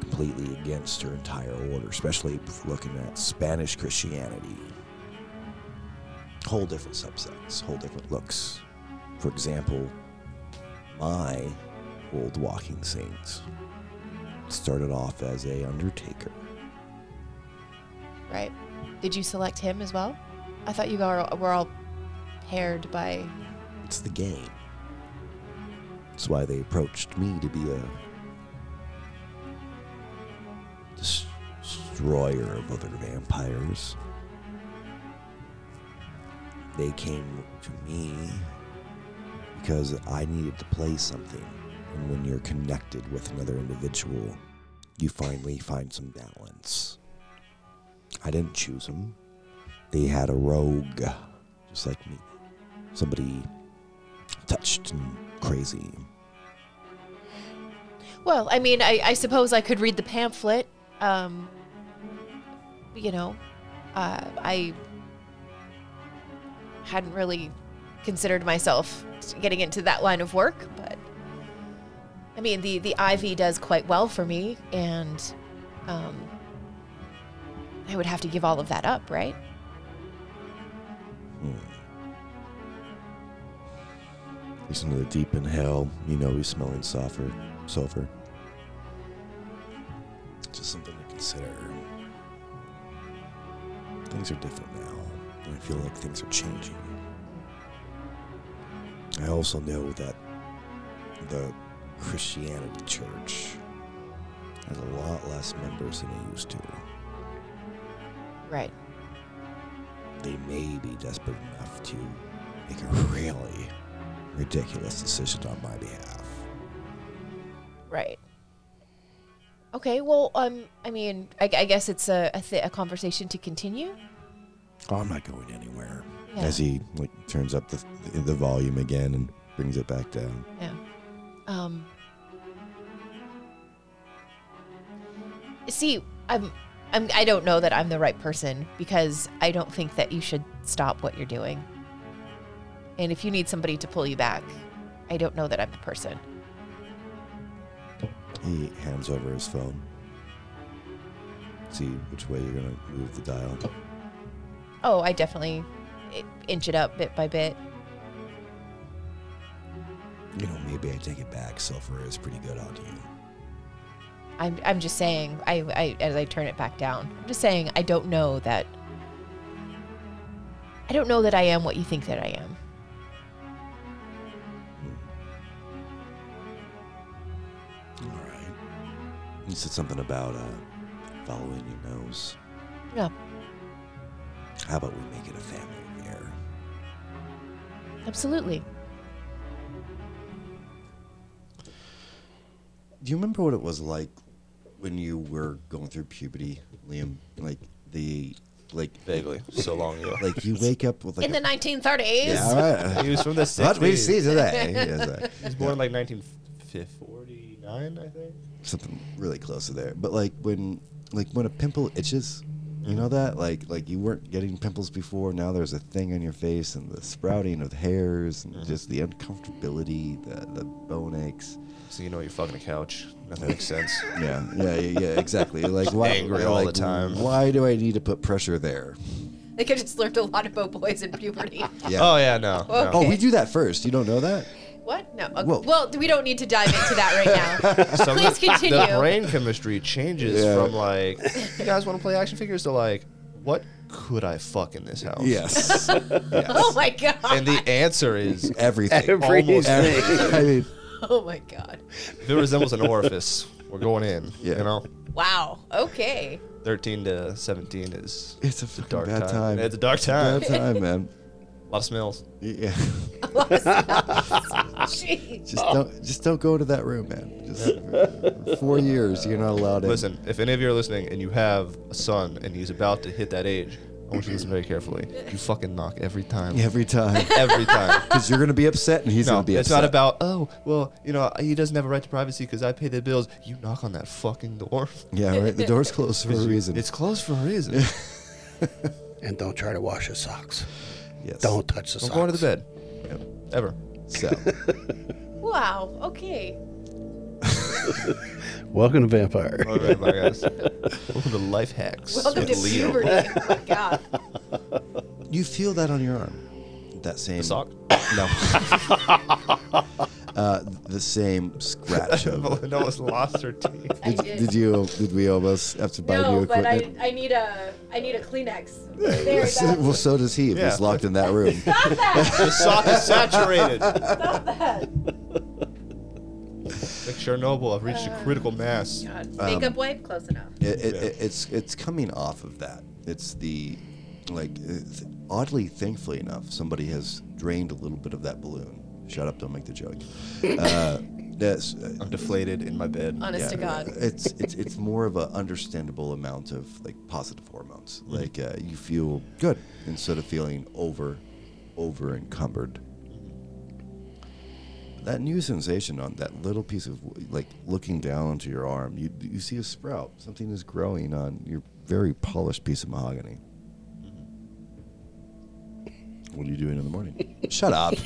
Completely against her entire order, especially looking at Spanish Christianity. Whole different subsects, whole different looks. For example, my old walking saints started off as a undertaker. right. Did you select him as well? I thought you were all paired by. It's the game. That's why they approached me to be a destroyer of other vampires. They came to me because I needed to play something. And when you're connected with another individual, you finally find some balance. I didn't choose them. They had a rogue, just like me somebody touched and crazy. Well, I mean, I, I suppose I could read the pamphlet. Um, you know, uh, I hadn't really considered myself getting into that line of work, but I mean, the the ivy does quite well for me, and um, I would have to give all of that up, right? He's into the deep inhale. You know he's smelling sulfur. Sulfur. Just something to consider. Things are different now, and I feel like things are changing. I also know that the Christianity Church has a lot less members than it used to. Right. They may be desperate enough to make a really ridiculous decision on my behalf. Right. Okay. Well, um, I mean, I, I guess it's a a, th- a conversation to continue. Oh, I'm not going anywhere. Yeah. As he like turns up the the volume again and brings it back down. Yeah. Um. See, I'm, I'm. I don't know that I'm the right person because I don't think that you should stop what you're doing. And if you need somebody to pull you back, I don't know that I'm the person. He hands over his phone. See which way you're gonna move the dial. Oh, I definitely inch it up bit by bit. You know, maybe I take it back. Sulfur is pretty good on you. I'm, I'm just saying, I, I, as I turn it back down, I'm just saying, I don't know that. I don't know that I am what you think that I am. You said something about uh, following your nose. Yeah. How about we make it a family affair? Absolutely. Do you remember what it was like when you were going through puberty, Liam? Like the like Vaguely. So long ago. like you wake up with like In the 1930s. yeah, all right. He was from the 60s. What we see today is uh, He was born in like 1949, I think. Something really close to there. But like when like when a pimple itches, you know mm. that like like you weren't getting pimples before. Now there's a thing on your face and the sprouting of hairs and mm-hmm. just the uncomfortability, the the bone aches. So you know you're fucking a couch. Nothing makes sense. Yeah, yeah, yeah, yeah exactly. Like why Angry all the time. Why do I need to put pressure there? I think I just learned a lot about boys in puberty. Yeah. Oh yeah, no. no. Okay. Oh, we do that first. You don't know that? What? No. Okay. Well- Well, we don't need to dive into that right now. Some- Please continue. The brain chemistry changes Yeah. from like, you guys want to play action figures to like, what could I fuck in this house? Yes. yes. Oh my god. And the answer is, Everything. Everything. Everything. I mean, oh my god. if it resembles an orifice, we're going in. Yeah. You know, Wow. Okay. 13 to 17 is it's a a fucking dark bad time. It's a dark time. Bad time, man. A lot of smells. Yeah. Jeez. Just don't just don't go to that room, man. Just four years you're not allowed in. Listen, if any of you are listening and you have a son and he's about to hit that age, I want you to listen very carefully. You fucking knock every time. every time. Every time. Because you're gonna be upset and he's no, gonna be upset. it's upset. not about oh well, you know he doesn't have a right to privacy because I pay the bills. You knock on that fucking door. Yeah, right. The door's closed for a reason. It's closed for a reason. And don't try to wash his socks. Yes. Don't touch the Don't socks. go into the bed Yep. ever. So Wow. Okay. Welcome to Vampire. All right, bye guys. Welcome to life hacks. Welcome to with Leo. puberty. Oh my god. you feel that on your arm. That same The sock. No. Uh, the same scratch of. Melinda almost lost her teeth. I Did, did. did you? Did we almost have to buy new No, but I, equipment? I need a I need a Kleenex. There, that's well, so does he. If Yeah. he's locked in that room. Stop that! The sock is saturated. Stop that! Like Chernobyl, I've reached a critical mass. God. Makeup wipe, close enough. It, it, Yeah. it- it's it's coming off of that. It's the like it's, oddly, thankfully enough, somebody has drained a little bit of that balloon. Shut up! Don't make the joke. Uh, yes, uh, I'm deflated in my bed. Honest to God. It's it's it's more of an understandable amount of like positive hormones. Like uh, you feel good instead of feeling over over encumbered. that new sensation on that little piece of like looking down onto your arm, you you see a sprout. Something is growing on your very polished piece of mahogany. What are you doing in the morning? Shut up.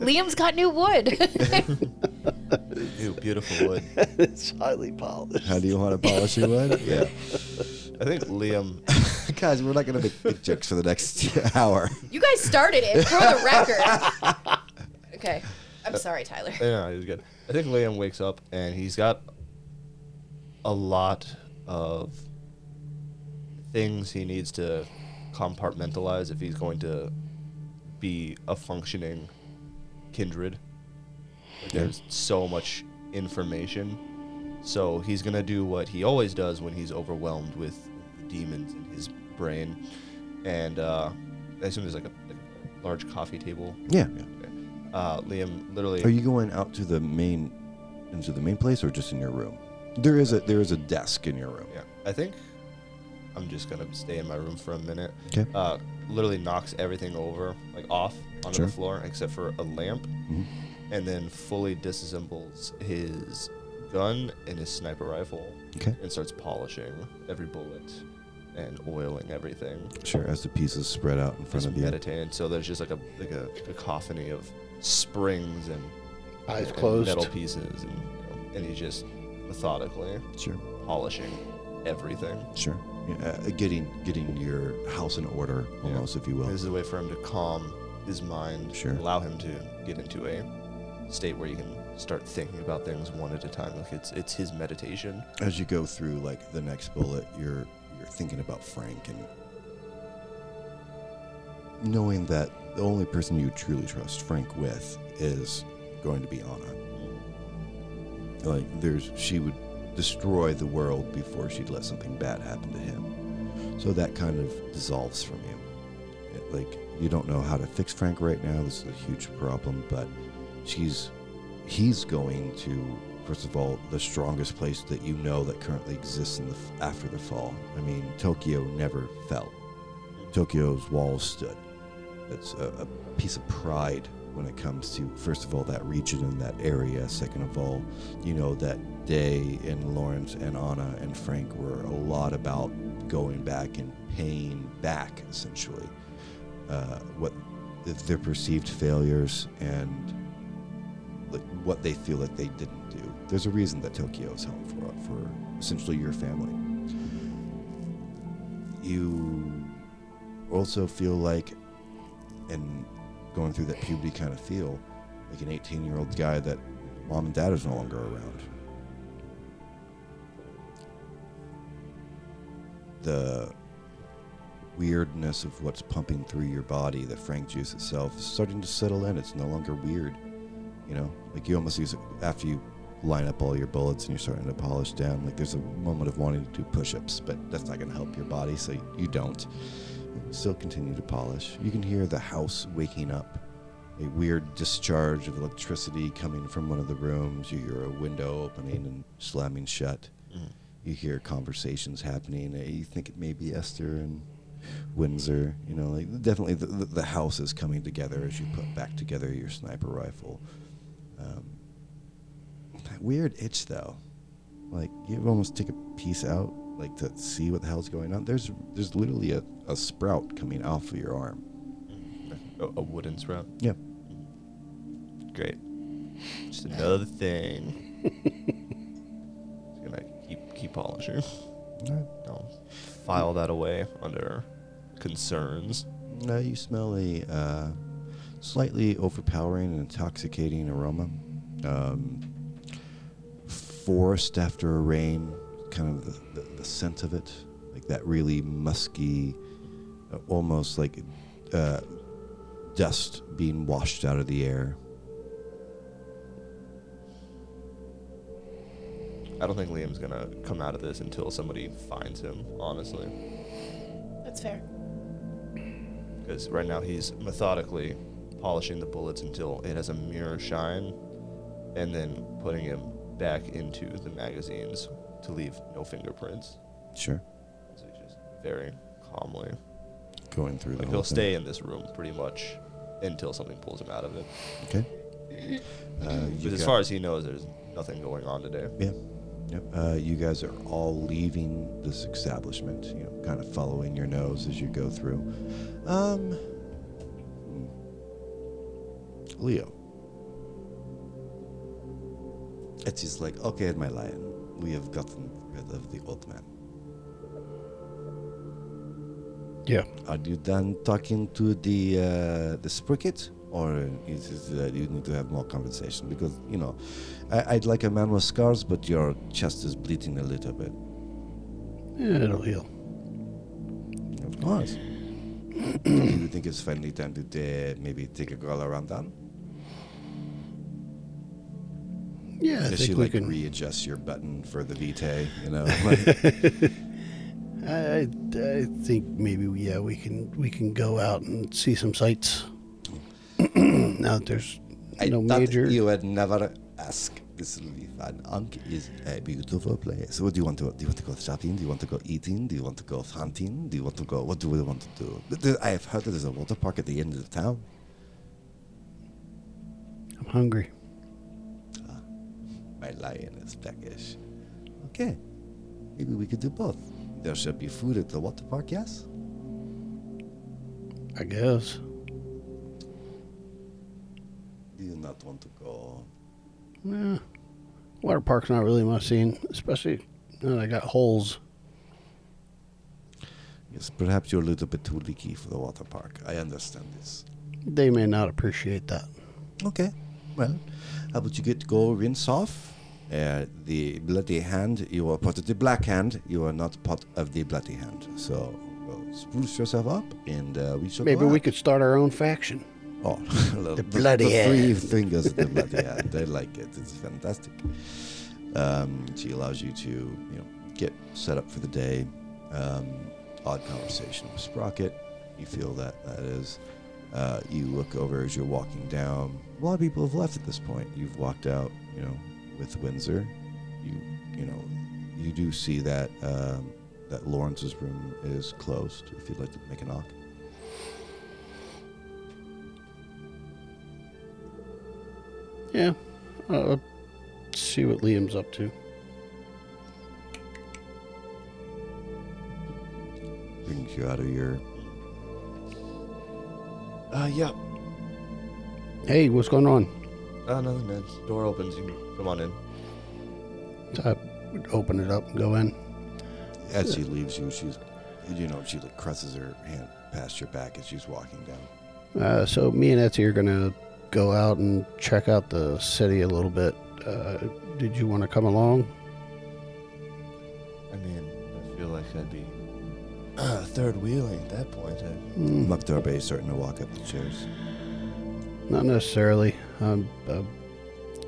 Liam's got new wood. Ew, beautiful wood. it's highly polished. How do you want to polish your wood? Yeah. I think Liam. Guys, we're not going to make big jokes for the next hour. you guys started it for the record. Okay. I'm uh, sorry, Tyler. Yeah, he was good. I think Liam wakes up and he's got a lot of things he needs to compartmentalize if he's going to be a functioning kindred. Yeah. There's so much information. So he's going to do what he always does when he's overwhelmed with the demons in his brain. And uh, I assume there's like a, like a large coffee table. Yeah. Okay. Uh, Liam literally. Are you going out to the main into the main place or just in your room? There is a there is a desk in your room. Yeah, I think I'm just gonna stay in my room for a minute. Okay. Uh, literally knocks everything over, like off onto Sure. the floor, except for a lamp, Mhm. and then fully disassembles his gun and his sniper rifle, Okay. and starts polishing every bullet and oiling everything. Sure. As the pieces spread out in front Just of you. meditating. So there's just like a like a cacophony of springs and Eyes and closed. metal pieces, and you know, and he's just methodically Sure. polishing everything. Sure. Yeah, uh, getting getting your house in order, Yeah. almost, if you will. This is a way for him to calm his mind, Sure. allow him to get into a state where you can start thinking about things one at a time. Like it's it's his meditation. As you go through like the next bullet, you're you're thinking about Frank and knowing that the only person you truly trust Frank with is going to be Anna. Like there's she would destroy the world before she'd let something bad happen to him. So that kind of dissolves from you. It, like you don't know how to fix Frank right now. This is a huge problem, but she's he's going to first of all the strongest place that you know that currently exists in the after the fall. I mean, Tokyo never fell. Tokyo's walls stood. It's a, a piece of pride when it comes to first of all that region and that area. Second of all, you know that Day and Lawrence and Anna and Frank were a lot about going back and paying back essentially uh, what their perceived failures and like what they feel that they didn't do. There's a reason that Tokyo is home for for essentially your family. You also feel like, and going through that puberty kind of feel, like an 18 year old guy that mom and dad is no longer around. The weirdness of what's pumping through your body, the Frank juice itself, is starting to settle in. It's no longer weird. You know, like you almost use it after you line up all your bullets and you're starting to polish down. Like there's a moment of wanting to do push-ups, but that's not going to help your body, so you don't. Still continue to polish. You can hear the house waking up. A weird discharge of electricity coming from one of the rooms. You hear a window opening and slamming shut. You hear conversations happening. Uh, You think it may be Esther and Windsor. You know, like definitely the, the, the house is coming together as you put back together your sniper rifle. Um, that weird itch though, like you almost take a piece out, like to see what the hell's going on. There's there's literally a, a sprout coming off of your arm. A, a wooden sprout. Yeah. Great. Just another thing. Just gonna keep keep polishing. I'll file that away under concerns. Uh, you smell a uh, slightly overpowering and intoxicating aroma. Um, forest after a rain, kind of the, the, the scent of it, like that really musky, almost like uh, dust being washed out of the air. I don't think Liam's gonna come out of this until somebody finds him. Honestly, That's fair. because right now he's methodically polishing the bullets until it has a mirror shine, and then putting him back into the magazines to leave no fingerprints. Sure. So he's just very calmly. Going through Like the he'll stay in this room pretty much until something pulls him out of it. Okay. Uh, But as far as he knows, there's nothing going on today. Yeah. Yep. Uh, you guys are all leaving this establishment, you know, kind of following your nose as you go through. Um. Leo. It is just like, okay, my lion, we have gotten rid of the old man. Yeah. Are you done talking to the uh, the sprocket, or is it that you need to have more conversation? Because you know, I, I'd like a man with scars, but your chest is bleeding a little bit. Yeah, it'll heal. Of course. Do you think it's finally time to uh, maybe take a girl around town? Yeah, I Does think she like can. readjust your button for the Vitae? You know, like, I, I think maybe yeah we can we can go out and see some sights. now that there's I no major. you would never ask. This will be fun. Ankh is a beautiful place. What do you want to? Do you want to go shopping? Do you want to go eating? Do you want to go hunting? Do you want to go? What do we want to do? I have heard that there's a water park at the end of the town. I'm hungry. Ah, my lion is peckish. Okay, maybe we could do both. There should be food at the water park. Yes. I guess. Do you not want to go? Yeah. Water park's not really my scene, especially now that I got holes. Yes, perhaps you're a little bit too leaky for the water park. I understand this. They may not appreciate that. Okay. Well, how about you get to go rinse off? Uh, the bloody hand, you are part of the black hand. You are not part of the bloody hand. So, well, spruce yourself up, and uh, we shall. Maybe we out. could start our own faction. Oh, the, bloody the three hand. fingers of the bloody hand. They like it. It's fantastic. Um, she allows you to, you know, get set up for the day. Um, odd conversation with Sprocket. You feel that that is. Uh, you look over as you're walking down. A lot of people have left at this point. You've walked out, you know, with Windsor. You, you know, you do see that um, that Lawrence's room is closed. If you'd like to make a knock. Yeah. Uh, see what Liam's up to. Brings you out of your Uh, yeah. Hey, what's going on? Uh, nothing, man. Door opens. You can come on in. So I would open it up and go in. As she leaves you, she's, you know, she like crosses her hand past your back as she's walking down. Uh, so me and Etsy are gonna go out and check out the city a little bit. Uh, did you want to come along? I mean, I feel like I'd be uh, third wheeling at that point. I, Hmm, Mukhtar Bey is starting to walk up the chairs. not necessarily. Um, I've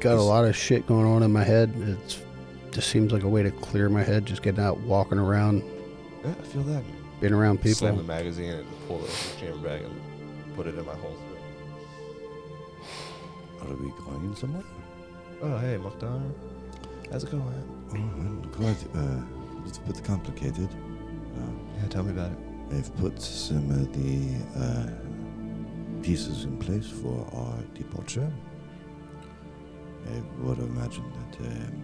got a lot of shit going on in my head. It just seems like a way to clear my head. Just getting out, walking around, yeah, I feel that. being around people. Slam the magazine and pull the chamber bag and put it in my holster. Are we going somewhere? Oh, hey, Mukhtar. How's it going? Oh, well, quite uh, a little bit complicated. Uh, Yeah, tell me about it. I've put some of the uh, pieces in place for our departure. I would imagine that um,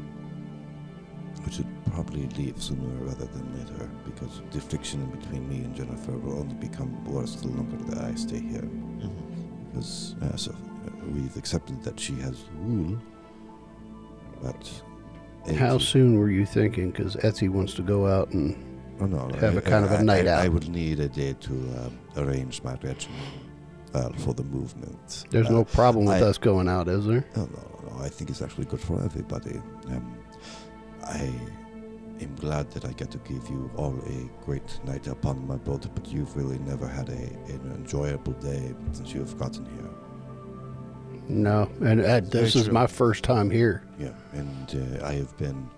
we should probably leave sooner rather than later because the friction between me and Jennifer will only become worse the longer that I stay here. Mm-hmm. Because uh, so, uh, we've accepted that she has rule, but How soon were you thinking? Because Etsy wants to go out and Oh, no, have I- a kind of a I- night I, I would need a day to um, arrange my regimen uh, for the movement. there's Uh, no problem with I- us going out, is there? No, no, no. I think it's actually good for everybody. Um, I am glad that I get to give you all a great night upon my boat, but you've really never had a, an enjoyable day since you have gotten here. No, and uh, this is my first time here. Yeah, and uh, I have been,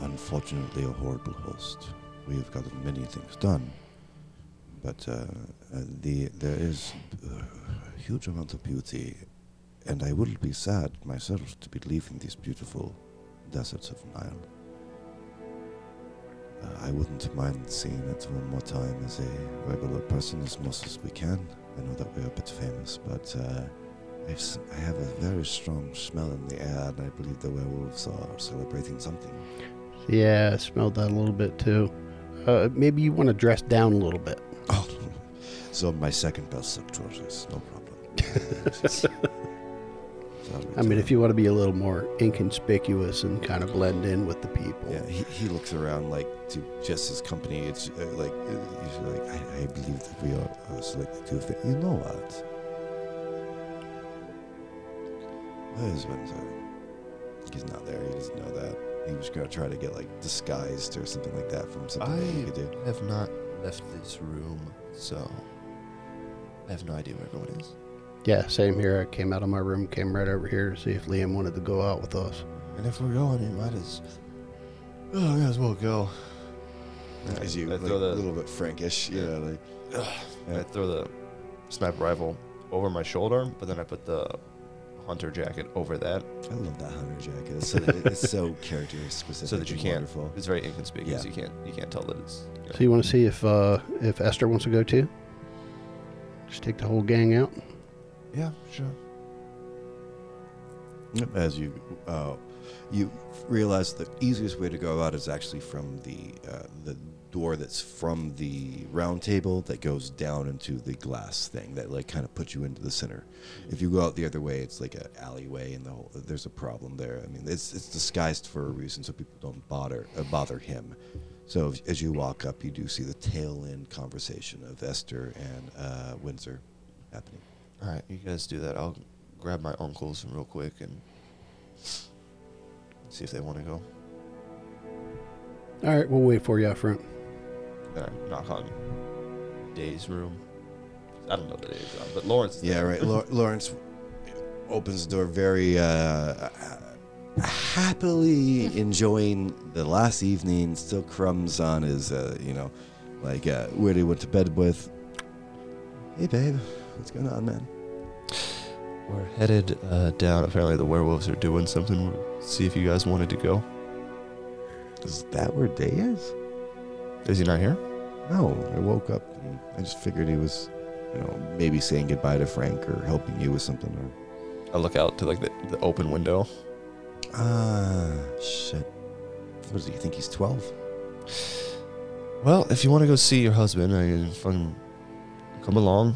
unfortunately, a horrible host. We have gotten many things done, but uh, uh, the there is a huge amount of beauty, and I will be sad myself to be leaving these beautiful deserts of Nile. Uh, I wouldn't mind seeing it one more time as a regular person, as much as we can. I know that we're a bit famous, but uh, I have a very strong smell in the air, and I believe the werewolves are celebrating something. Yeah, I smelled that a little bit too. Uh, maybe you want to dress down a little bit. Oh, so my second best subtrousers, no problem. I mean, if you want to be a little more inconspicuous and kind of blend in with the people. Yeah, he, he looks around like to just his company. It's uh, like uh, he's like I, I believe that we are uh, selected to. Fit. You know what? Where's Windsor? He's not there. He doesn't know that. He was gonna try to get like disguised or something like that from something that he could do. I have not left this room, so I have no idea where everyone is. Yeah, same here. I came out of my room, came right over here to see if Liam wanted to go out with us. And if we're going, you might as oh, may as well go. As you I like, throw a little bit Frankish, you know, like I throw the sniper rifle over my shoulder, but then I put the hunter jacket over that I love that hunter jacket. It's so, it's so character specific. so that you can't. Wonderful. It's very inconspicuous. Yeah. You can't. You can't tell that it's. You know, So you want to see if uh, if Esther wants to go too? Just take the whole gang out. yeah, sure. As you uh, you realize the easiest way to go out is actually from the uh, the door that's from the round table that goes down into the glass thing that like kind of puts you into the center. If you go out the other way, it's like an alleyway, and the whole, there's a problem there. I mean, it's it's disguised for a reason so people don't bother uh, bother him. So if- as you walk up, you do see the tail end conversation of Esther and uh, Windsor happening. All right, you guys do that. I'll grab my uncles real quick and see if they want to go. All right, we'll wait for you out front. Knock on Day's room. I don't know the Day's room, but Lawrence. Yeah, there. right. Law- Lawrence opens the door very uh, happily, enjoying the last evening. Still crumbs on his, uh, you know, like uh, where he went to bed with. Hey, babe, what's going on, man? We're headed uh, down. Apparently, the werewolves are doing something. We'll see if you guys wanted to go. Is that where Day is? Is he not here? No, I woke up. And I just figured he was, you know, maybe saying goodbye to Frank or helping you with something. Or I look out to like the, the open window. ah, shit. What does he think? He's twelve. Well, if you want to go see your husband, I can fucking come along.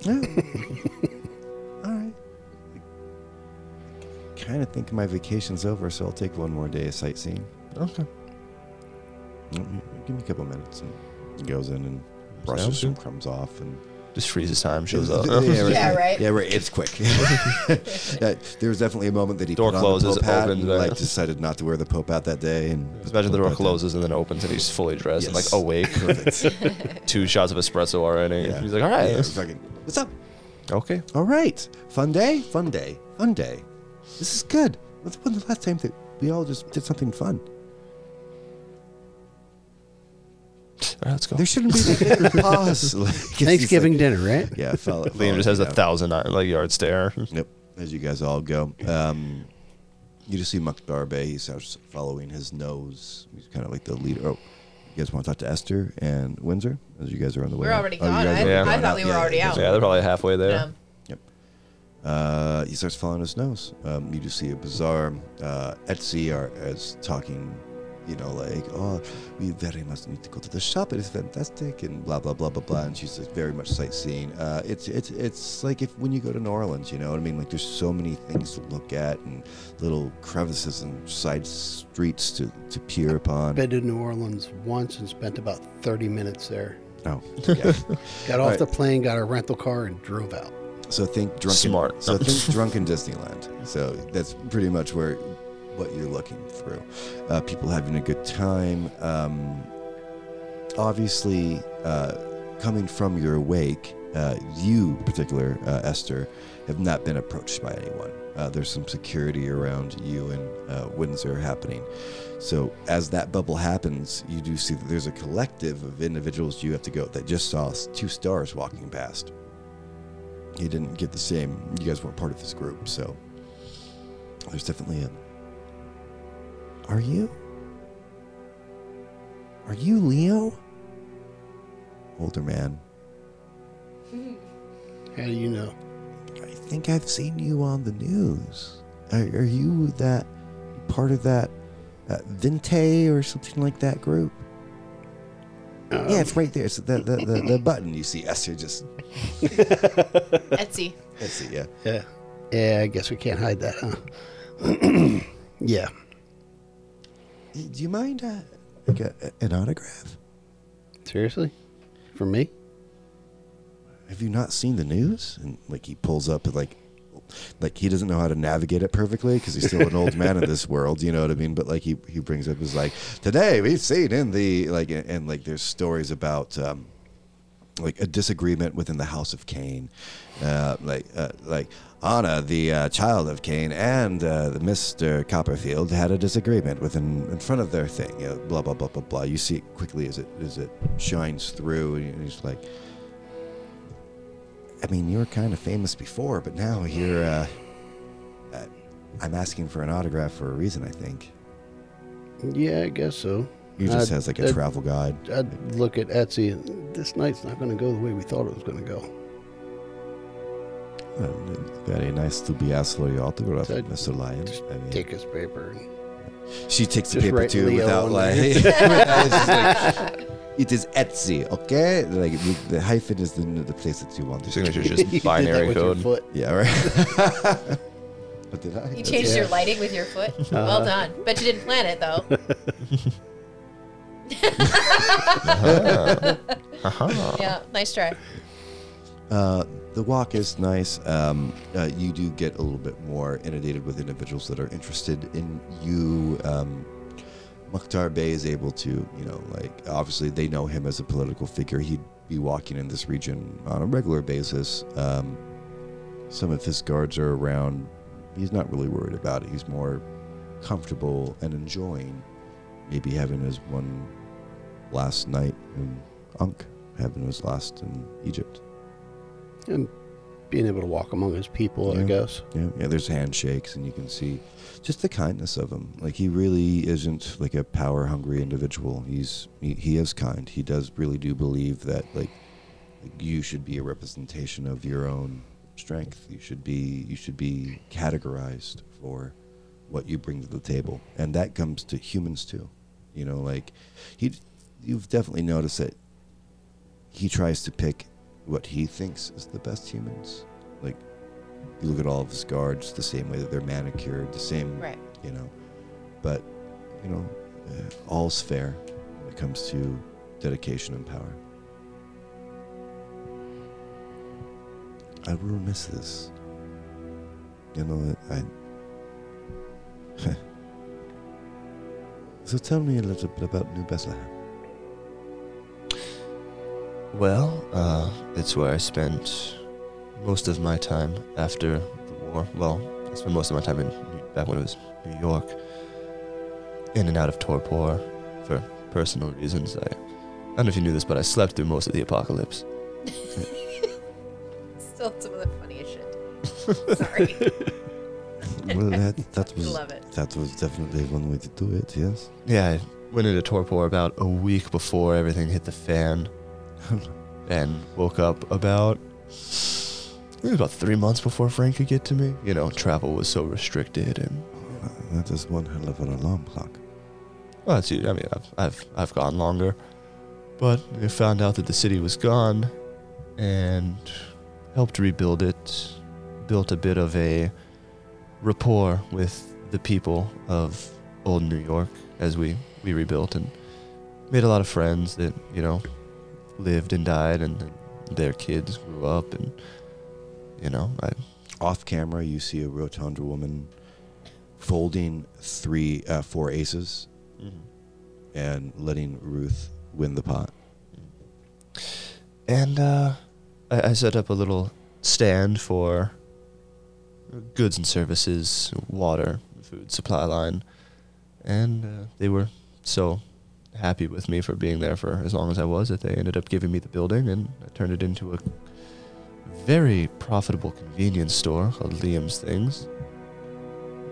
Yeah. All right. Kind of think my vacation's over, so I'll take one more day of sightseeing. Okay. Give me a couple minutes. And he goes in and brushes Sounds some good. crumbs off and Just freezes time, shows up. yeah, right. Yeah, right. Yeah, right. It's quick. Uh, there was definitely a moment that he Door put closes, on the Pope hat opens, and like decided not to wear the Pope hat that day. And Just imagine the door Pope hat closes and then opens and he's fully dressed and like awake. Perfect. Two shots of espresso already. Yeah. He's like, all right. Yeah, fucking, What's up? Okay. All right. Fun day. Fun day. Fun day. This is good. When's when's the last time that we all just did something fun? All right, let's go. There shouldn't be that big pause. Like, Thanksgiving like- dinner, right? yeah, follow, Liam just has a thousand uh, like yard stare. Yep. As you guys all go, um, you just see Mukhtar He starts following his nose. He's kind of like the leader. Oh, you guys want to talk to Esther and Windsor as you guys are on the way? We're out? already Oh, gone. guys I, are Yeah. I gone thought we were Yeah, already yeah, out. Yeah, they're probably halfway there. Yeah. Uh, he starts following his nose. Um, you just see a bizarre uh, Etsy are as talking, you know, like, oh, we very much need to go to the shop. It is fantastic, and blah blah blah blah blah. And she's like, very much sightseeing. Uh, it's it's it's like if when you go to New Orleans, you know what I mean? Like there's so many things to look at and little crevices and side streets to to peer upon. I've been to New Orleans once and spent about 30 minutes there. Oh, yeah. Got off Right. the plane, got a rental car, and drove out. So think drunken. Smart. So think drunken Disneyland. So that's pretty much where what you're looking through. Uh, people having a good time. Um, obviously, uh, coming from your wake, uh, you, in particular uh, Esther, have not been approached by anyone. Uh, there's some security around you and uh, Windsor happening. So as that bubble happens, you do see that there's a collective of individuals you have to go that just saw two stars walking past he didn't get the same. You guys weren't part of this group, so there's definitely a. Are you? Are you Leo? Older man. How do you know? I think I've seen you on the news. Are, are you that part of that uh, Vinte or something like that group? Um, yeah, it's right there. It's the, the, the, the button. You see Esther just. Etsy. Let's see, yeah. Yeah. Yeah, I guess we can't hide that, huh? yeah. Do you mind uh, like a, an autograph? Seriously? For me? Have you not seen the news? And like he pulls up and like, like he doesn't know how to navigate it perfectly because he's still an old man in this world. You know what I mean? But like he he brings up his like today we've seen in the like and, and like there's stories about. um like a disagreement within the house of Cain, uh, like uh, like Anna, the uh, child of Cain, and uh, the Mister Copperfield had a disagreement within in front of their thing. You know, blah blah blah blah blah. You see it quickly as it as it shines through, and he's like, I mean, you were kind of famous before, but now you're. Uh, uh, I'm asking for an autograph for a reason. I think Yeah, I guess so. he just Uh, has like a uh, travel guide. I'd look at Etsy and this night's not going to go the way we thought it was going to go. Uh, very nice to be asked for your autograph, So Mr. Lion. Just I mean- take his paper. And, She takes the paper too Leo without on like, it's like, it is Etsy, okay? Like the, the hyphen is the, the place that you want to Signature's You just binary with code. foot. Yeah, right. what did I? You changed Yeah. your lighting with your foot. Well done. Bet you didn't plan it though. Uh-huh. yeah, nice try. Uh, the walk is nice. Um, uh, you do get a little bit more inundated with individuals that are interested in you. Um, Mukhtar Bey is able to, you know, like obviously they know him as a political figure. He'd be walking in this region on a regular basis. Um, some of his guards are around. He's not really worried about it. He's more comfortable and enjoying maybe having his one last night in Ankh, having his last in Egypt. And being able to walk among his people, I guess. Yeah, yeah. There's handshakes, and you can see just the kindness of him. Like he really isn't like a power hungry individual. He's he, he is kind. He does really do believe that like you should be a representation of your own strength. You should be you should be categorized for what you bring to the table, and that comes to humans too. You know, like he, you've definitely noticed that he tries to pick what he thinks is the best humans. Like you look at all of his guards the same way that they're manicured, the same, Right. you know. But you know, uh, all's fair when it comes to dedication and power. I will miss this. You know, I. so tell me a little bit about New Bethlehem. Well, uh, it's where I spent most of my time after the war. Well, I spent most of my time in back when it was New York, in and out of Torpor for personal reasons. I, I don't know if you knew this, but I slept through most of the apocalypse. Still some of the funniest shit. Sorry. well, that that was Love it. that was definitely one way to do it. Yes. Yeah, I went into Torpor about a week before everything hit the fan, and woke up about maybe about three months before Frank could get to me. You know, travel was so restricted, and Uh, that is one hell of an alarm clock. well, it's, I mean, I've I've I've gone longer, but I found out that the city was gone, and helped rebuild it. Built a bit of a rapport with the people of old New York as we we rebuilt, and made a lot of friends that you know lived and died, and, their kids grew up, and you know, I Off camera, you see a rotund woman folding three, uh, four aces, and letting Ruth win the pot. And uh, I, I set up a little stand for goods and services, water, food supply line, and uh, they were so happy with me for being there for as long as I was that they ended up giving me the building, and I turned it into a very profitable convenience store called Liam's Things,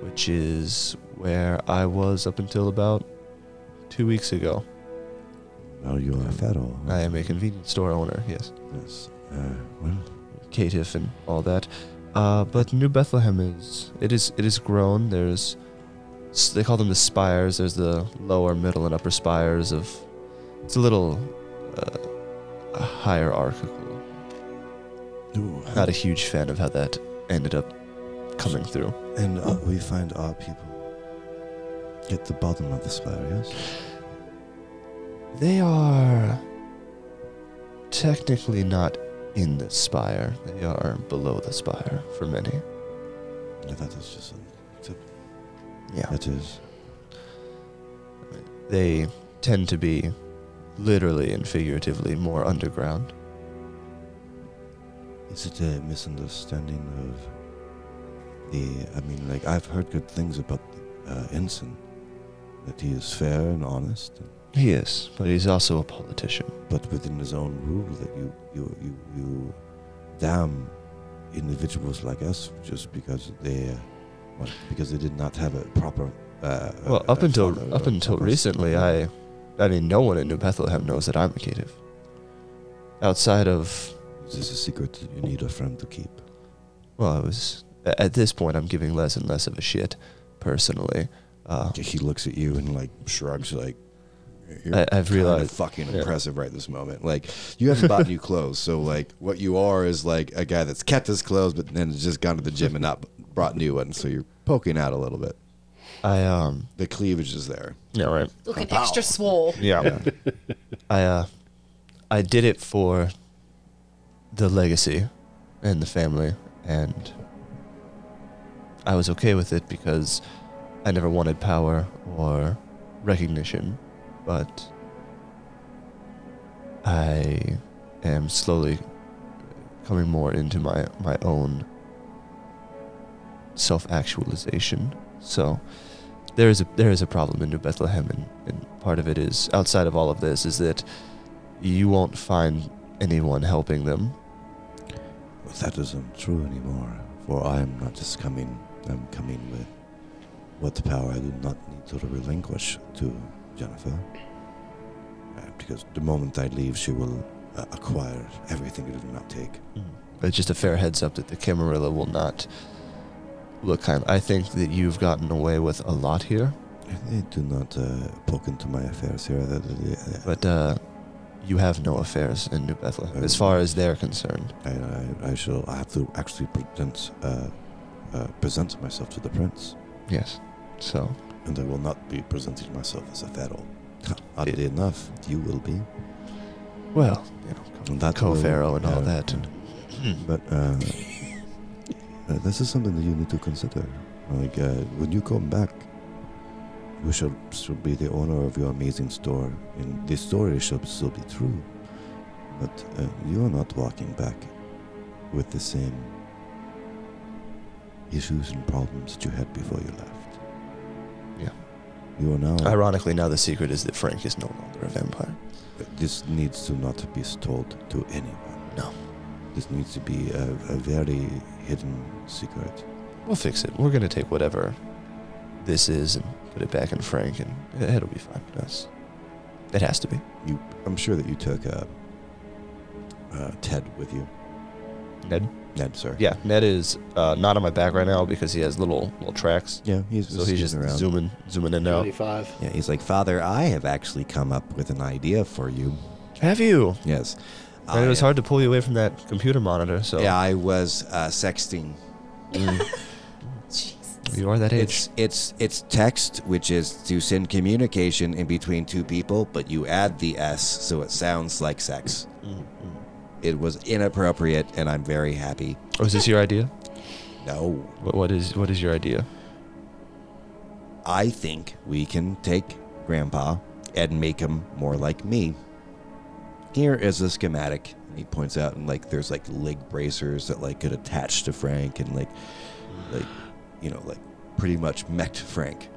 which is where I was up until about two weeks ago. Now you are a pharaoh. I am a convenience store owner, yes. Yes. Uh, well, caitiff and all that. Uh, but New Bethlehem is it is it is grown. There's they call them the spires. There's the lower, middle, and upper spires of. It's a little uh, hierarchical. Ooh, Not a huge fan of how that ended up coming through. And uh, we find our people at the bottom of the spire, yes? They are technically not in the spire. They are below the spire for many. Yeah, that is just a, Yeah. that is. They tend to be literally and figuratively more underground. Is it a misunderstanding of the? I mean, like I've heard good things about uh, Ensign, that he is fair and honest, and, He is, but he's also a politician. but within his own rule, that you you you you damn individuals like us just because they, uh, what, because they did not have a proper. Uh, Well, uh, up until up or until proper- recently, I, I mean, no one in New Bethlehem knows that I'm a caitiff. Outside of, Is this a secret that you need a friend to keep? well, I was at this point, I'm giving less and less of a shit, personally. Uh, He looks at you and like shrugs, like. You're I- I've kinda realized- fucking yeah. impressive right this moment. Like you haven't bought new clothes, so like what you are is like a guy that's kept his clothes, but then has just gone to the gym and not brought new ones. So you're poking out a little bit. I um, The cleavage is there. yeah, right. Looking extra swole. Yeah. I uh I did it for the legacy and the family and I was okay with it because I never wanted power or recognition, but I am slowly coming more into my my own self-actualization. So there is a there is a problem in New Bethlehem, and, and part of it is outside of all of this is that you won't find anyone helping them. But that isn't true anymore. For I am not just coming. I'm coming with what power I do not need to relinquish to Jennifer. Uh, because the moment I leave, she will uh, acquire everything it did not take. But it's just a fair heads up that the Camarilla will not look kind. I think that you've gotten away with a lot here, do not uh, poke into my affairs here. Uh, but uh, you have no affairs in New Bethlehem, as far as they're concerned. I, I, I shall I have to actually present uh, uh, present myself to the prince, Yes. So and I will not be presenting myself as a pharaoh. Oddly enough, you will be. well, you know, that will- co-pharaoh and all yeah. that, and But uh, uh, this is something that you need to consider. Like uh, when you come back, you shall still be the owner of your amazing store, and the story shall still be true. But uh, you are not walking back with the same issues and problems that you had before you left. Yeah. You are now. ironically, now the secret is that Frank is no longer a vampire. This needs to not be told to anyone. No. This needs to be a, a very hidden secret. We'll fix it. We're gonna take whatever this is and put it back in Frank, and it- it'll be fine. with us. it has to be. You, I'm sure that you took uh, uh, Ted with you. Ned. Ned, sir. Yeah, Ned is uh, not on my back right now because he has little little tracks. Yeah, he's So he's just around. zooming zooming in and out. 25. Yeah, he's like, Father, I have actually come up with an idea for you. Have you? Yes. And it was hard to pull you away from that computer monitor. So Yeah, I was uh, sexting. Jesus. you are that age. It's it's it's text, which is to send communication in between two people, but you add the S so it sounds like sex. It was inappropriate, and I'm very happy. Oh, this your idea? No, What, what is what is your idea? I think we can take Grandpa and make him more like me. Here is a schematic. And he points out, and like there's like leg bracers that like could attach to Frank, and like, like, you know, like pretty much mech Frank.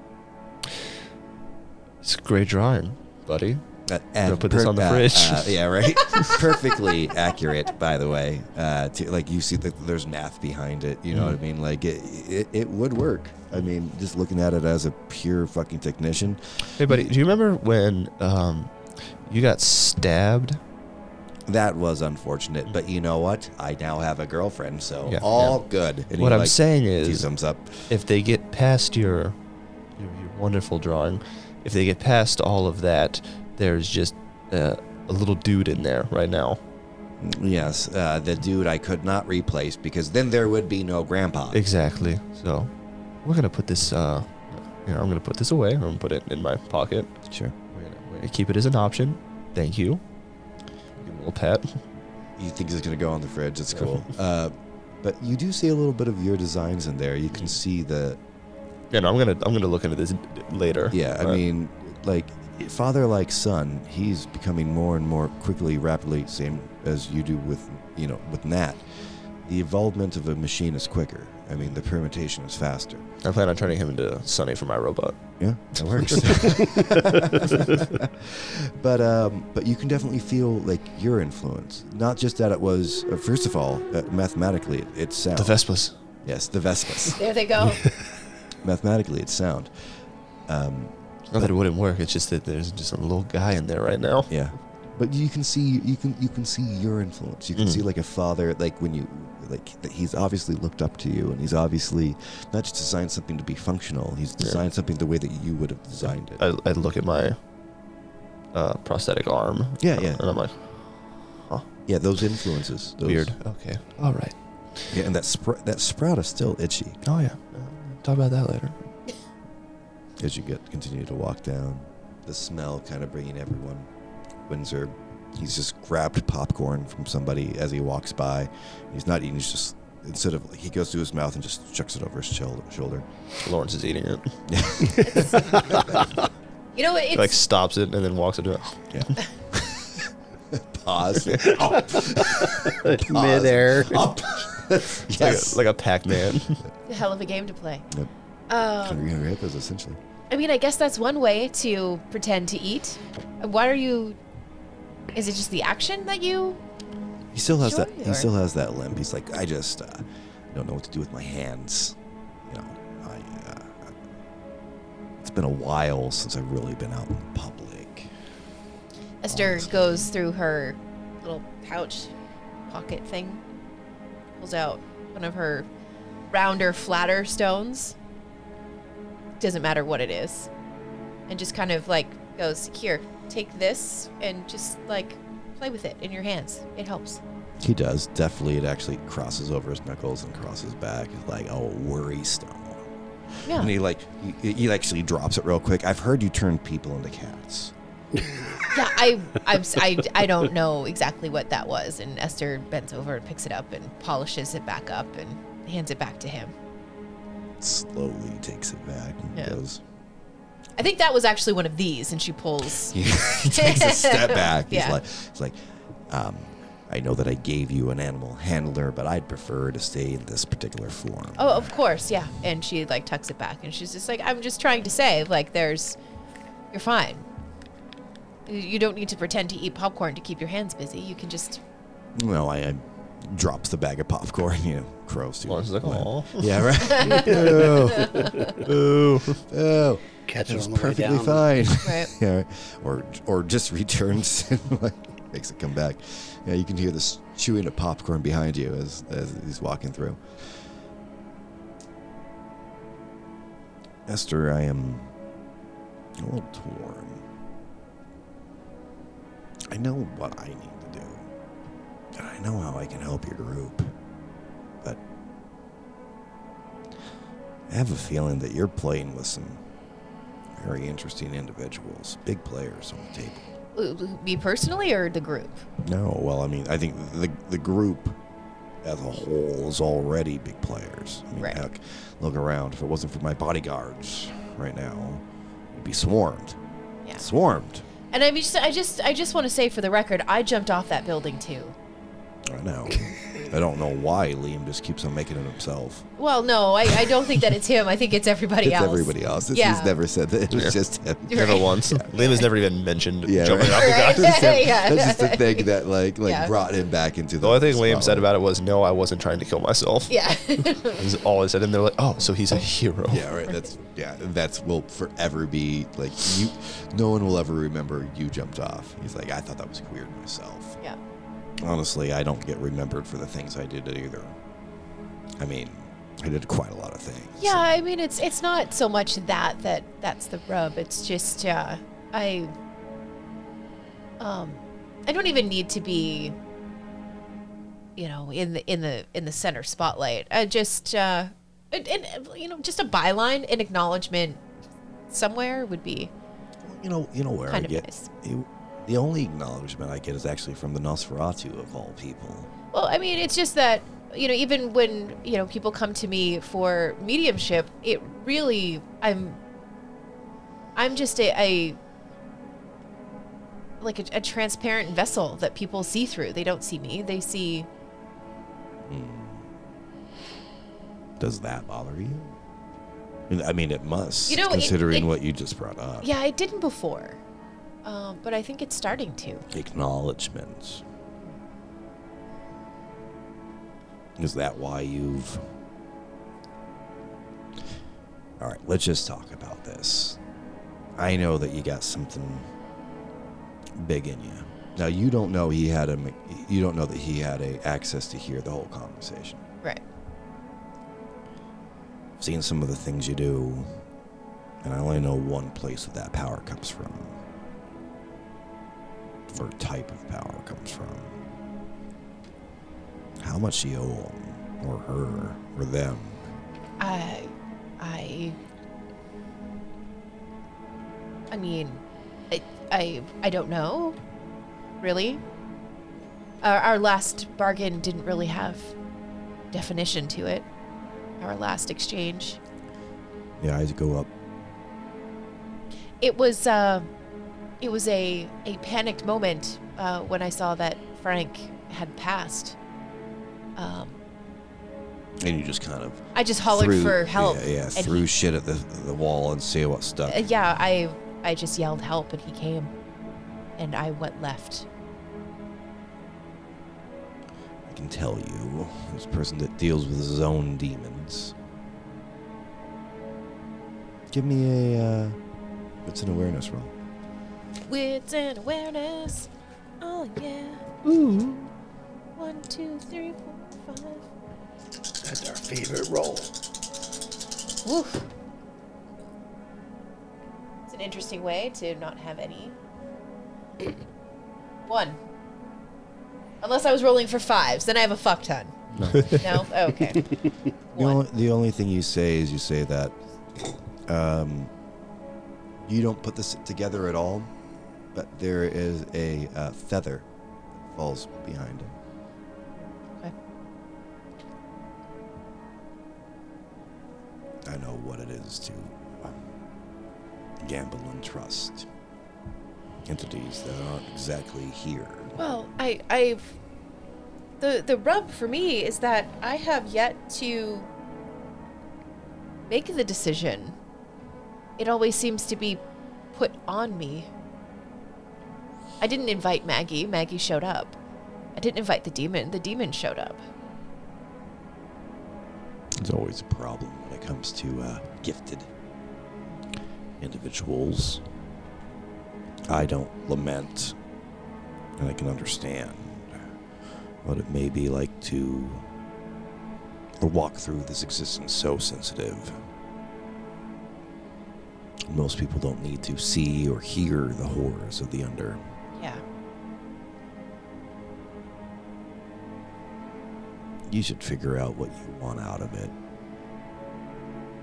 It's a great drawing, buddy. Uh, Gonna put this on the uh, fridge. uh, yeah, right. Perfectly accurate, by the way. Uh, to, like you see, that there's math behind it. You know what I Mhm. mean? Like it, it, it would work. I mean, just looking at it as a pure fucking technician. Hey, buddy, do you remember when um, you got stabbed That was unfortunate, but you know what? I now have a girlfriend, so Yeah, all good. And What he, I'm like, saying is, thumbs up. if they get past your, your your wonderful drawing, if they get past all of that, there's just uh, a little dude in there right now. Yes, uh, the dude I could not replace because then there would be no grandpa. Exactly. So we're gonna put this. Uh, you know, I'm gonna put this away. I'm gonna put it in my pocket. Sure. We're gonna, we're gonna keep it as an option. Thank you. Give him a little pat. You think he's gonna go on the fridge? It's cool. uh, but you do see a little bit of your designs in there. You can see the Yeah, no, I'm gonna I'm gonna look into this later. Yeah, I but- mean, like father like son, he's becoming more and more quickly, rapidly, same as you do with you know with Nat. The involvement of a machine is quicker. I mean, the permutation is faster. I plan on turning him into Sonny for my robot. Yeah, that works. but um, but you can definitely feel like your influence. Not just that it was. Uh, first of all, uh, mathematically, it, it's sound. The Vespas. yes, the Vespas. There they go. mathematically, it's sound. Um, Not that it wouldn't work. It's just that there's just a little guy in there right now. Yeah, but you can see you can you can see your influence. You can Mm. see like a father, like when you like that he's obviously looked up to you, and he's obviously not just designed something to be functional. He's Yeah. designed something the way that you would have designed it. I, I look at my uh, prosthetic arm. Yeah, yeah. And I'm like, yeah, those influences. Those, weird. Okay. All right. Yeah, and that spr- that sprout is still itchy Oh yeah. Uh, talk about that later. as you get continue to walk down. The smell kind of bringing everyone. Windsor, he's just grabbed popcorn from somebody as he walks by. He's not eating. He's just instead of he goes to his mouth and just chucks it over his shoulder. Lawrence is eating it. You know what? He like stops it and then walks into it. Yeah. Pause. Midair. Up. Yes. like a, like a Pac-Man. a hell of a game to play. Yep. Um, You're gonna hit those essentially. I mean, I guess that's one way to pretend to eat. Why are you? Is it just the action that you? He still has that. He still has that limp. He's like, I just uh, don't know what to do with my hands. You know, I. Uh, it's been a while since I've really been out in public. Esther goes through her little pouch pocket thing, pulls out one of her rounder, flatter stones. Doesn't matter what it is. And just kind of like goes, Here, take this and just like play with it in your hands. It helps. He does. Definitely, it actually crosses over his knuckles and crosses back. Like, oh, worry stone. Yeah. And he like, he, he actually drops it real quick. I've heard you turn people into cats. Yeah, I, I'm, I, I don't know exactly what that was. And Esther bends over and picks it up and polishes it back up and hands it back to him. Slowly takes it back and Yeah. goes. I think that was actually one of these, and she pulls. he takes a step back. He's Yeah. like, he's like, um, I know that I gave you an animal handler, but I'd prefer to stay in this particular form. Oh, of course, yeah. And she like tucks it back, and she's just like, "I'm just trying to say, like, there's, you're fine. You- You don't need to pretend to eat popcorn to keep your hands busy. You can just, No, I, I drops the bag of popcorn. You know, crows too. Lawrence is like, Yeah, right. oh, oh, Catch it it's on the way perfectly down. fine. right? yeah, right. or or just returns and like makes it come back. Yeah, you can hear this chewing of popcorn behind you as as he's walking through. Esther, I am a little torn. I know what I need to do. And I know how I can help your group. But I have a feeling that you're playing with some very interesting individuals, big players on the table. Me personally or the group? No, well, I mean, I think the the group as a whole is already big players. I mean, Right. heck, look around. If it wasn't for my bodyguards right now, we'd be swarmed. Yeah. Swarmed. And I mean, just, I just, I just want to say for the record, I jumped off that building too. I know. I don't know why Liam just keeps on making it himself. Well, no, I, I don't think that it's him. I think it's everybody It's else. everybody else. It's- Yeah. He's never said that. It was Yeah. just him. You're Never right. once. Liam has never even mentioned Yeah, jumping right. off the Right. guy. That's just. Yeah. That's just the thing that like like Yeah. brought him back into the. The only thing Liam said about it was, "No, I wasn't trying to kill myself." Yeah. Is all I said, and they're like, "Oh, so he's a oh. hero." Yeah, right. That's yeah. That's will forever be like you. No one will ever remember you jumped off. He's like, I thought that was weird myself. yeah. Honestly, I don't get remembered for the things I did either. I mean, I did quite a lot of things. Yeah, I mean it's it's not so much that that that's the rub. It's just uh, I um I don't even need to be you know in the in the in the center spotlight. I just uh and, and you know just a byline, an acknowledgement somewhere would be You know, you know where Kind I get nice. you- the only acknowledgement I get is actually from the Nosferatu of all people. Well, I mean, it's just that you know, even when you know people come to me for mediumship, it really I'm I'm just a, a like a, a transparent vessel that people see through. They don't see me; they see. Hmm. Does that bother you? I mean- it must, You know, considering it- what you just brought up. Yeah, I didn't before, um, but I think it's starting to. Acknowledgements. Is that why you've. All right, let's just talk about this. I know that you got something big in you. Now you don't know he had a. You don't know that he had a access to hear the whole conversation. Right. I've seen some of the things you do, and I only know one place that that power comes from. Or type of power comes from. How much you owe him, or her, or them. I, I, I mean, I, I, I don't know, really. Our, our last bargain didn't really have definition to it. Our last exchange, The eyes go up. it was, uh, it was a a panicked moment uh, when I saw that Frank had passed. Um, And you just kind of I just hollered threw- for help. Yeah, yeah threw he- shit at the the wall and see what stuck. Uh, yeah, I I just yelled help and he came, and I went left. I can tell you, this person that deals with his own demons. Give me a. Uh, what's an awareness roll? Wits and awareness. Oh yeah. Ooh. One, two, three, four, five. That's our favorite roll. Woof. It's an interesting way to not have any. One. Unless I was rolling for fives, then I have a fuck ton. No. No? Okay. The only, the only thing you say is you say that um, you don't put this together at all, but there is a uh, feather that falls behind him. Okay. I know what it is to gamble and trust entities that aren't exactly here. Well, I I've the the rub for me is that I have yet to make the decision. It always seems to be put on me. I didn't invite Maggie. Maggie showed up. I didn't invite the demon. The demon showed up. There's always a problem when it comes to uh, gifted individuals. I don't lament, and I can understand what it may be like to walk through this existence so sensitive. Most people don't need to see or hear the horrors of the under. Yeah. You should figure out what you want out of it.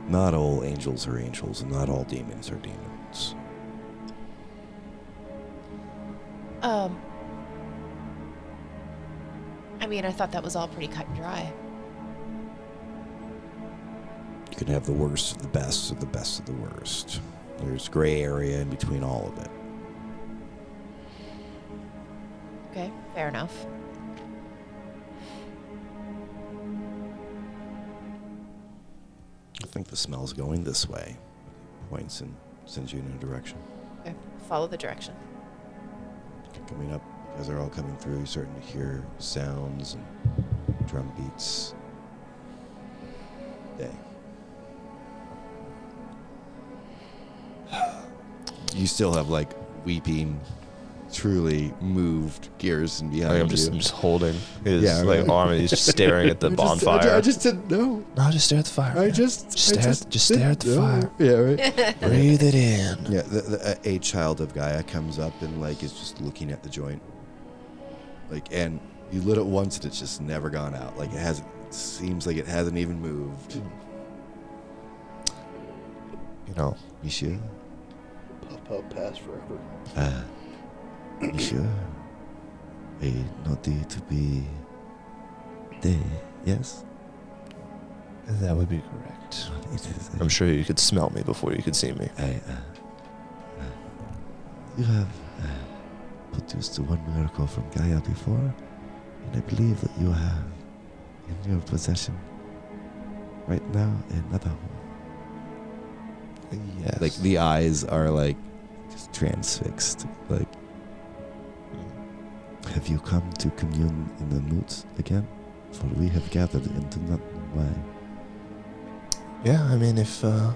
Not all angels are angels, and not all demons are demons. Um. I mean, I thought that was all pretty cut and dry. You can have the worst of the best of the best of the worst. There's gray area in between all of it. Okay, fair enough. I think the smell's going this way. Points and sends you in a direction. Okay, follow the direction. Coming up, as they're all coming through, you're starting to hear sounds and drum beats. Day. You still have like weeping truly moved gears and behind Like I'm just, you. I'm just holding his Yeah, like right. arm and he's just staring at the I just- I ju- bonfire. I just didn't know. no, just stare at the fire. I man. just, Just I stare at- just stare at the didn't fire. Yeah, right. breathe it in. Yeah, the, the, a- a child of Gaia comes up and like is just looking at the joint, like, and you lit it once and it's just never gone out. Like it hasn't. Seems like it hasn't even moved. You know, You sure? Pop up pass forever. Uh, you sure? A naughty to be there. Yes. that would be correct. It is. I'm sure you could smell me before you could see me. I, uh, uh, you have uh, produced the one miracle from Gaia before, and I believe that you have in your possession right now another one. Yes. Like the eyes are like just transfixed. Like, have you come to commune in the moods again? For we have gathered and do not know why. yeah, I mean, if uh,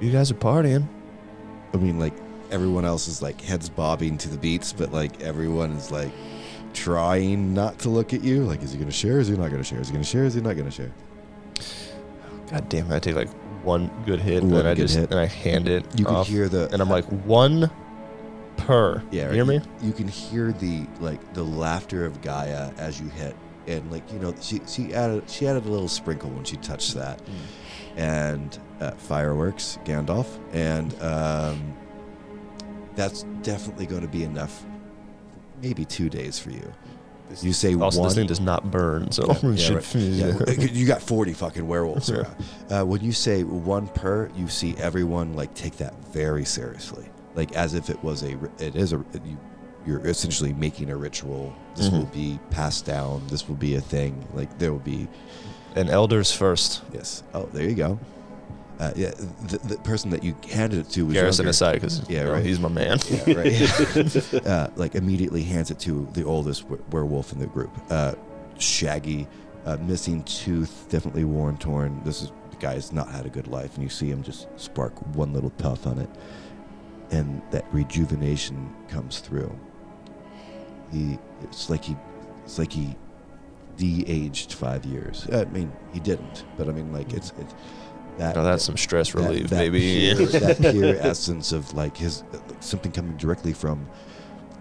you guys are partying, I mean, like everyone else is like heads bobbing to the beats, but like everyone is like trying not to look at you. Like, is he gonna share? Is he not gonna share? Is he gonna share? Is he not gonna share? god damn it, I take like one good hit and One then I good just hit. and I hand it You can off, hear the and I'm like one per. yeah, you hear me? right? You can hear the like the laughter of Gaia as you hit, and like you know she she added she added a little sprinkle when she touched that, and uh, fireworks Gandalf, and um, that's definitely going to be enough. Maybe two days for you. You say Also, one. this thing does not burn, so Yeah, yeah, should. right. Yeah, you got 40 fucking werewolves Yeah. around. Uh, when you say one per, you see everyone like take that very seriously, like as if it was a. It is a. You, you're essentially making a ritual. This Mhm. will be passed down. This will be a thing. Like there will be. and elders first. Yes. Oh, there you go. Uh, yeah, the, the person that you handed it to was Garrison younger. aside, because Yeah, right. he's my man. Yeah, right. uh, like immediately hands it to the oldest were- werewolf in the group. Uh, shaggy, uh, missing tooth, definitely worn, torn. This is the guy's not had a good life, and you see him just spark one little puff on it, and that rejuvenation comes through. He, it's like he, it's like he de-aged five years. Uh, I mean, he didn't, but I mean, like it's it's that. Now that's some stress that- relief, that baby. Pure, that pure essence of like his something coming directly from,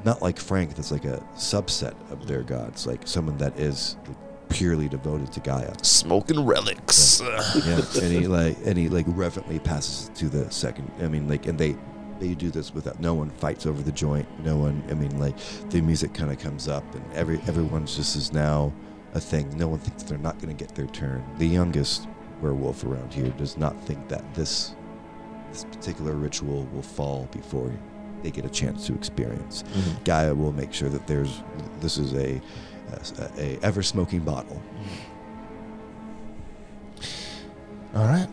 not like Frank. That's like a subset of their gods, like someone that is purely devoted to Gaia. Smoking relics. Yeah, and he like and he like reverently passes to the second. I mean, like, and they they do this without no one fights over the joint. No one. I mean, like the music kind of comes up, and every everyone's just is now a thing. No one thinks they're not going to get their turn. The youngest werewolf around here does not think that this this particular ritual will fall before they get a chance to experience. Mhm. Gaia will make sure that there's this is a a, a ever smoking bottle. All right.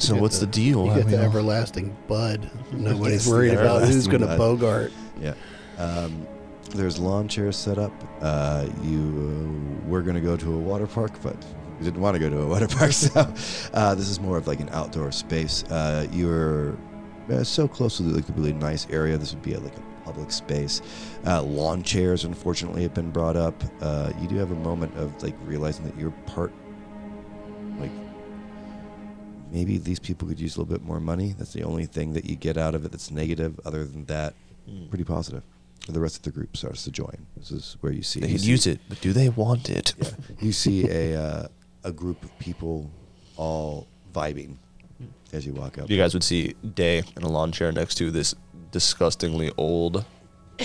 So what's the, the- deal? You I get the everlasting bud. Nobody's worried about who's going to bogart. Yeah. Um, there's lawn chairs set up. Uh, you uh, were going to go to a water park, but you didn't want to go to a water park. So uh, this is more of like an outdoor space. Uh, you're uh, so close to like a really nice area. This would be a, like a public space. Uh, lawn chairs, unfortunately, have been brought up. Uh, you do have a moment of like realizing that you're part, maybe these people could use a little bit more money. That's the only thing that you get out of it that's negative. Other than that, Mm. pretty positive. And the rest of the group starts to join. This is where you see They you could see- use it, but do they want it? Yeah, you see a uh, a group of people all vibing as you walk up. You guys would see Day in a lawn chair next to this disgustingly old,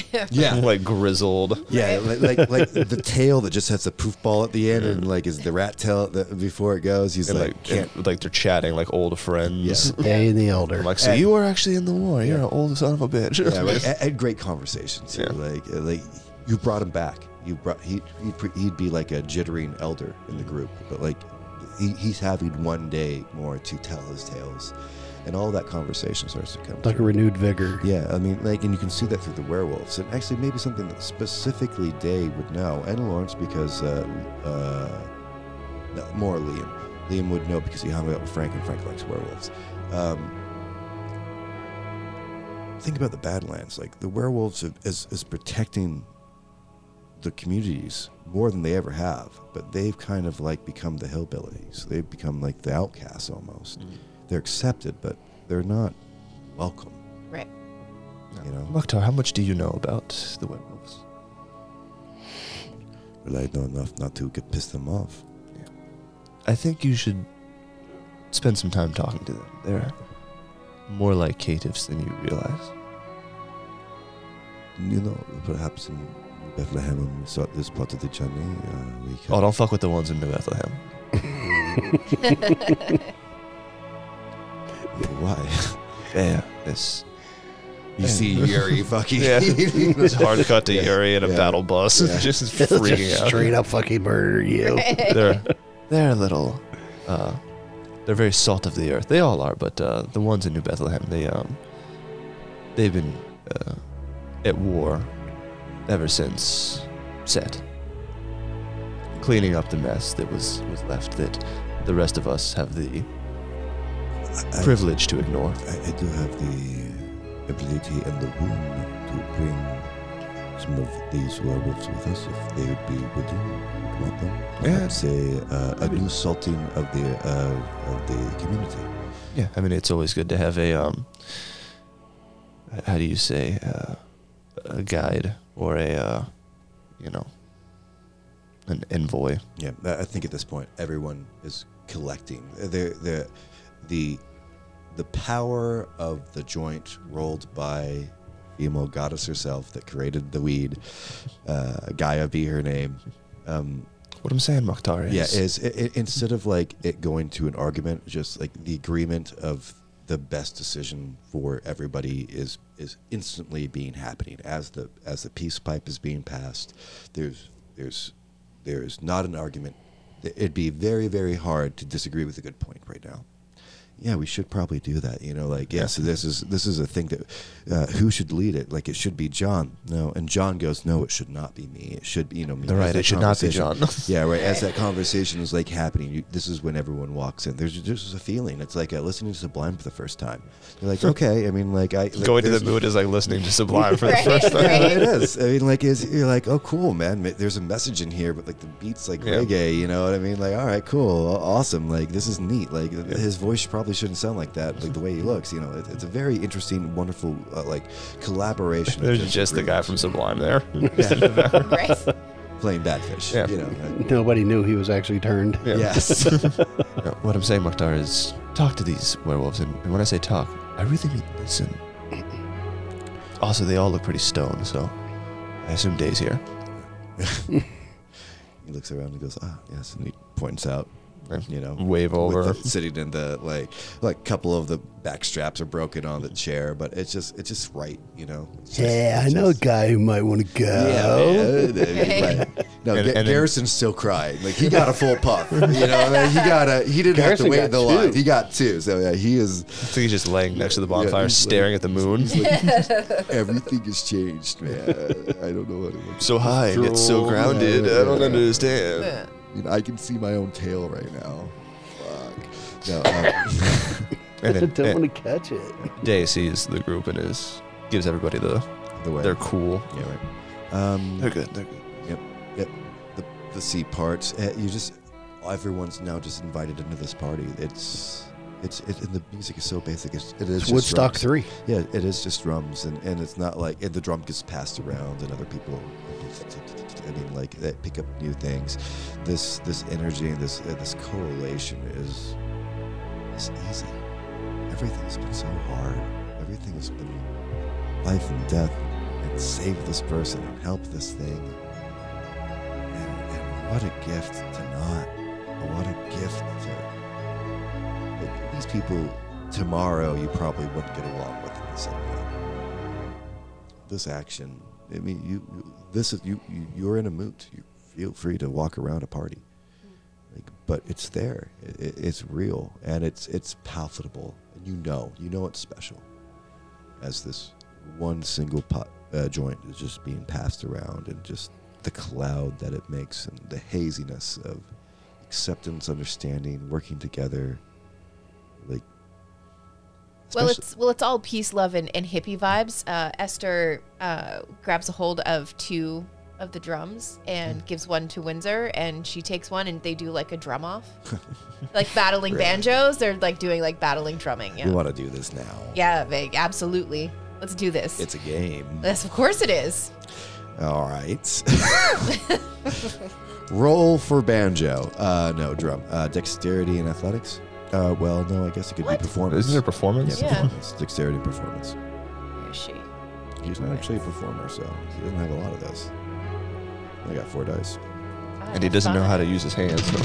yeah, like grizzled. yeah, like, like like the tail that just has a poof ball at the end, and like is the rat tail that before it goes. He's And like, like, can't. and, like they're chatting like old friends. Yeah. Day and the elder. I'm like, so And- you were actually in the war. You're an old son of a bitch. yeah, right. and, and great conversations. too. Yeah. Like uh, like you brought him back. You brought he he'd, pre- he'd be like a jittering elder in the group, but like he, he's having one day more to tell his tales, and all that conversation starts to come. like a renewed vigor. Yeah, I mean, like, and you can see that through the werewolves, and actually, maybe something that specifically Day would know, and Lawrence because uh, uh, no, more Liam. Liam would know because he hung out with Frank, and Frank likes werewolves. Um, think about the Badlands. Like the werewolves have, is is protecting the communities more than they ever have, but they've kind of like become the hillbillies. They've become like the outcasts almost. They're accepted, but they're not welcome. Right. You know. Mukhtar, how much do you know about the werewolves? Well, I know enough not to get pissed them off. I think you should spend some time talking to them. They're more like caitiffs than you realize. You know, perhaps in Bethlehem and so this part of the journey, uh, we can. Oh, don't fuck with the ones in New Bethlehem. Why? Yeah, this. You see Yuri fucking. yeah. it's hard cut to Yeah, Yuri in a yeah. battle bus, Yeah. just Just freaking out. straight up fucking murder you. they're they're a little uh they're very salt of the earth they all are but uh the ones in new bethlehem they um they've been uh, at war ever since set cleaning up the mess that was was left that the rest of us have the I, privilege to ignore I, I do have the ability and the room to bring some of these werewolves with us if they would be willing. Would want them. Yeah. Perhaps a, uh, a new salting of the uh, of the community. yeah i mean it's always good to have a um how do you say uh, a guide or a uh you know an envoy Yeah, I I think at this point everyone is collecting. The the the the power of the joint rolled by female goddess herself that created the weed. Uh, Gaia be her name. Um, What I'm saying, Mukhtar, is yeah, is it, it, instead of like it going to an argument, just like the agreement of the best decision for everybody is is instantly being happening as the as the peace pipe is being passed. There's there's there's not an argument. It'd be very very hard to disagree with a good point right now. Yeah, we should probably do that. You know, like yeah. So this is this is a thing that uh, who should lead it? Like it should be John. No, and John goes, no, it should not be me. It should be you know me. They're right. It should not be John. yeah, right. As that conversation is like happening, you, this is when everyone walks in. There's there's just a feeling. It's like uh, listening to Sublime for the first time. You're like, okay. I mean, like I like, Going to the there's- mood is like listening to Sublime for the first time. right. Yeah, it is. I mean, like, is you're like, oh, cool, man. There's a message in here, but like the beats like Yeah. reggae. You know what I mean? Like, all right, cool, awesome. Like, this is neat. Like, his voice probably shouldn't sound like that. Like the way he looks. You know, it, it's a very interesting, wonderful, uh, like collaboration. There's different just the guy from Sublime there. right. playing Badfish. Yeah. You know. uh, Nobody knew he was actually turned. Yeah. Yes. Yeah, what I'm saying, Mukhtar, is talk to these werewolves, and, and when I say talk, I really mean listen. Also, they all look pretty stoned, so I assume Day's here. he looks around and goes, ah, yes, and he points out. And You know, wave with over. the- sitting in the like, like couple of the back straps are broken on the chair, but it's just, it's just right, you know. Just- Yeah, I it's know a guy who might want to go. Yeah, man. Right. No, And- Ga- and then- still crying. Like he got a full puff. You know, like, he got a. He didn't Garrison have to wait got in the line. He got two. So yeah, he is. I think he's just laying next to the bonfire, he's like- staring at the moon. He's like, everything has changed, man. I don't know what it was. so high and yet so grounded. yeah, I don't yeah. understand. Yeah. I, I can see my own tail right now. Fuck. No. Um, And I don't want to catch it. Day sees the group and is gives everybody the the way. they're cool. yeah, right. Um, They're good. They're good. Yep, yep. The the sea parts. Uh, you just everyone's now just invited into this party. It's it's it, and the music is so basic. It's, it is It's just Woodstock drums. 3. Yeah, it is just drums, and, and it's not like and the drum gets passed around, and other people. I mean, like they pick up new things. This this energy and this this correlation is is easy. Everything's been so hard. Everything has been life and death, and save this person and help this thing. And, and what a gift to not. What a gift to. Like, these people tomorrow you probably wouldn't get along with in same way. This action, I mean, you, you this is you, you. You're in a mood. You feel free to walk around a party, like, but it's there. It, it, it's real and it's it's palatable, and you know, you know it's special. As this one single pot, uh, joint is just being passed around, and just the cloud that it makes, and the haziness of acceptance, understanding, working together, like Well, it's well, it's all peace, love, and, and hippie vibes. Uh, Esther uh, grabs a hold of two of the drums and gives one to Windsor, and she takes one, and they do like a drum off, like battling banjos. They're like doing like battling drumming. Yeah, We want to do this now. yeah, Vig, absolutely. Let's do this. It's a game. yes, of course it is. All right. Roll for banjo. Uh, no, drum. Uh, dexterity and athletics. Uh, well, no, I guess it could What? be performance. Isn't there performance? Yeah, Yeah. performance. Dexterity and performance. Where is she? He's not actually a performer, so he doesn't have a lot of this. I got four dice. And he doesn't know how to use his hands. So.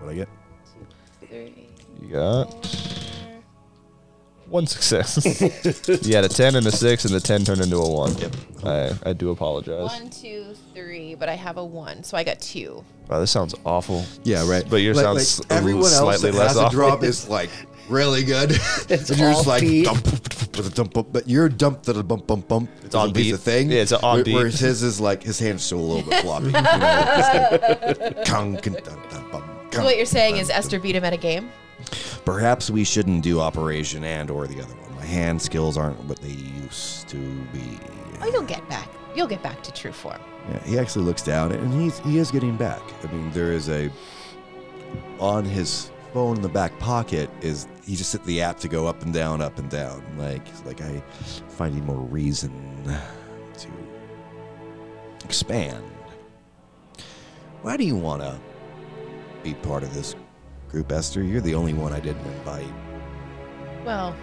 What I get? Three. You got one success. you had a 10 and a 6, and the 10 turned into a 1. Yep. I, I do apologize. One, two, three, but I have a one, so I got two. Wow, this sounds awful. Yeah, right. But yours Like- sounds like everyone else slightly that less has a awful. drop is like really good. It's and you're just all like beat. dump with a dump, bump, but your dump that a bump bump bump. It's on isn't a beat. of thing. Yeah, it's a on where- beat. Whereas his is like his hands still a little bit floppy. you know, it's like, kung, kun, dun, dun, bum, So kung, what you're saying is. Esther beat him at a game? Perhaps we shouldn't do operation and or the other one. My hand skills aren't what they used to be. Oh, you'll get back. You'll get back to true form. Yeah, he actually looks down and he's he is getting back. I mean, there is a on his phone in the back pocket is he just hit the app to go up and down, up and down. Like like I finding more reason to expand. Why do you want to be part of this group, Esther? You're the only one I didn't invite. Well,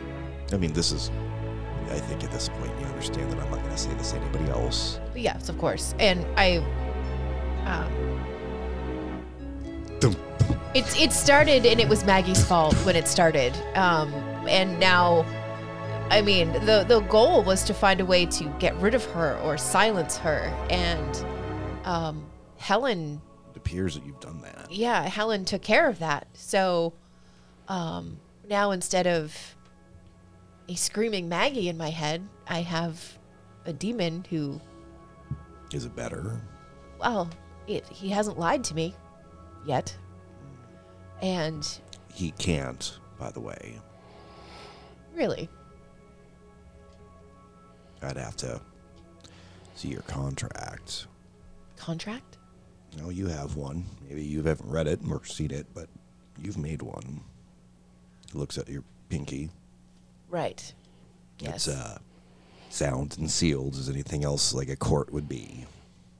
I mean, this is. I think at this point you understand that I'm not going to say this to anybody else. yes, of course. And I, um, Dum, it started and it was Maggie's fault when it started. Um, and now, I mean, the the goal was to find a way to get rid of her or silence her. And um, Helen, It appears that you've done that. yeah, Helen took care of that. So um, now instead of a screaming Maggie in my head, I have a demon who, Is it better? well, it, he hasn't lied to me yet. And He can't, by the way. really, I'd have to see your contract. contract? No, you have one. Maybe you haven't read it or seen it, but you've made one. It looks at your pinky. Right. Yes. It's uh, sound and sealed as anything else like a court would be.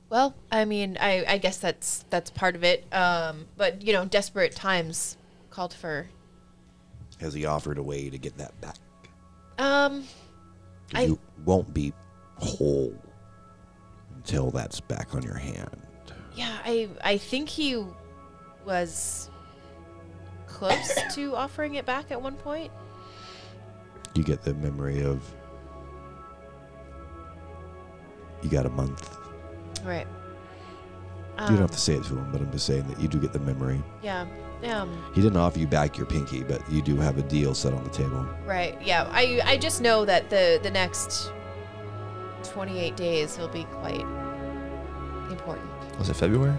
well, I mean, I, I guess that's that's part of it. Um, but you know, desperate times called for. Has he offered a way to get that back? Um, I- you won't be whole until that's back on your hand. yeah, I I think he was close to offering it back at one point. You get the memory of. You got a month. Right. you don't have to say it to him, but I'm just saying that you do get the memory. Yeah. Um. He didn't offer you back your pinky, but you do have a deal set on the table. Right. Yeah. I I just know that the the next 28 days will be quite important. Was it February?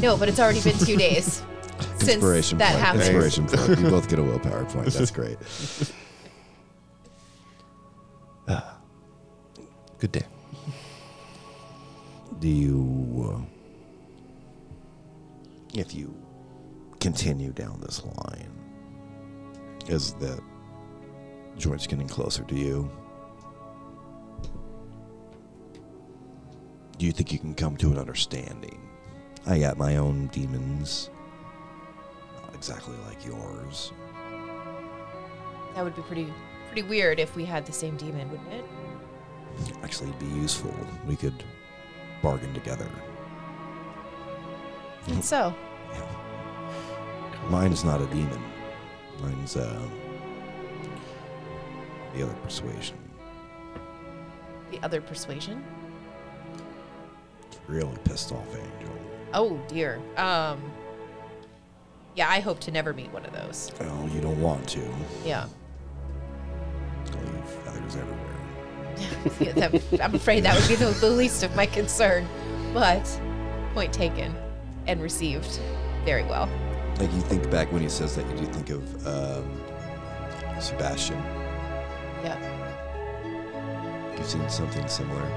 No, but it's already been two days since Inspiration that point. happened. Inspiration point. You both get a willpower point. That's great. Good day. Do you, uh, if you continue down this line, is the joint's getting closer to you? Do you think you can come to an understanding? I got my own demons, not exactly like yours. That would be pretty pretty weird if we had the same demon, wouldn't it? Actually, it'd be useful. We could bargain together. And so, Mine's not a demon. Mine's uh, the other persuasion. the other persuasion. Really pissed off angel. Oh dear. Um. Yeah, I hope to never meet one of those. Well, you don't want to. Yeah. Leave feathers everywhere. I'm afraid that would be the, the least of my concern. But point taken and received very well. Like you think back when he says that, you do think of um, Sebastian. Yeah. You've seen something similar.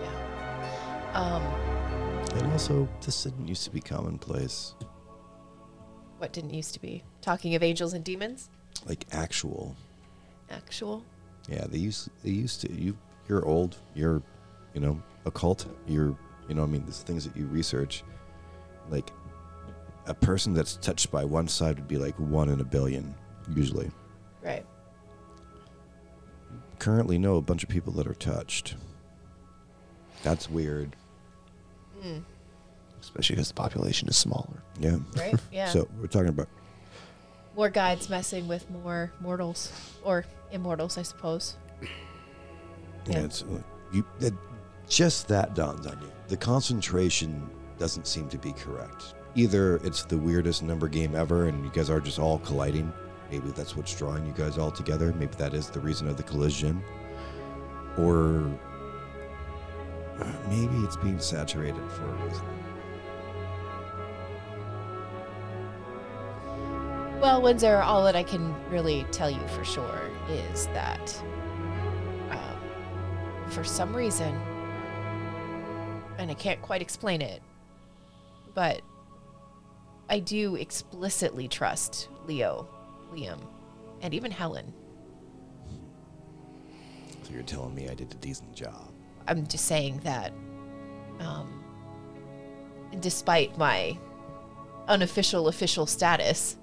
Yeah. Um, And also, this didn't used to be commonplace. what didn't used to be? Talking of angels and demons? Like actual. Actual? Yeah, they used they used to you you're old, you're you know, occult, you're you know, I mean there's things that you research. Like a person that's touched by one side would be like one in a billion, usually. Right. Currently know a bunch of people that are touched. That's weird. Mm, Especially because the population is smaller. Yeah. right? Yeah. So we're talking about more guides messing with more mortals. Or immortals, I suppose. Yeah, Yeah. it's uh, you. That, just that dawns on you. The concentration doesn't seem to be correct. Either it's the weirdest number game ever, and you guys are just all colliding. Maybe that's what's drawing you guys all together. Maybe that is the reason of the collision. Or maybe it's being saturated for a reason. Well, Windsor, all that I can really tell you for sure is that um, for some reason, and I can't quite explain it, but I do explicitly trust Leo, Liam, and even Helen. So you're telling me I did a decent job. I'm just saying that, um, despite my unofficial official status,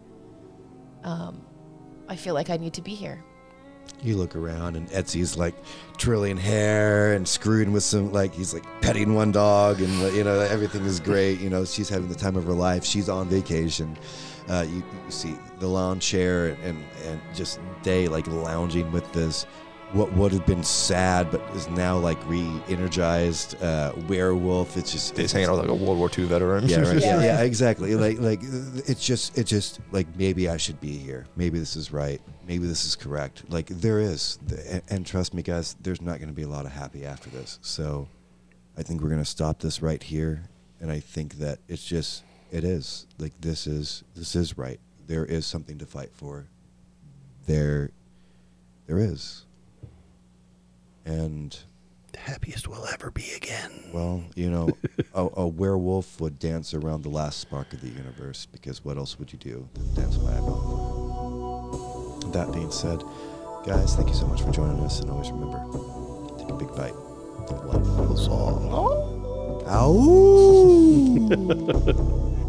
um, I feel like I need to be here. You look around and Etsy's like twirling hair and screwing with some like he's like petting one dog and you know everything is great. You know she's having the time of her life. She's on vacation. Uh, you, you see the lounge chair and and just day like lounging with this what would have been sad but is now like re-energized uh, werewolf. It's just He's hanging out like a World War II veteran. yeah, right. Yeah. yeah, yeah, exactly. Like, like it's just, it's just like maybe I should be here. Maybe this is right. Maybe this is correct. Like there is, and, and trust me, guys, there's not going to be a lot of happy after this. So, I think we're going to stop this right here, and I think that it's just, it is like this is, this is right. There is something to fight for. There, there is, and. The happiest we'll ever be again. Well, you know, a, a werewolf would dance around the last spark of the universe because what else would you do than dance a werewolf? That being said, guys, thank you so much for joining us, and always remember, take a big bite of life. Ow!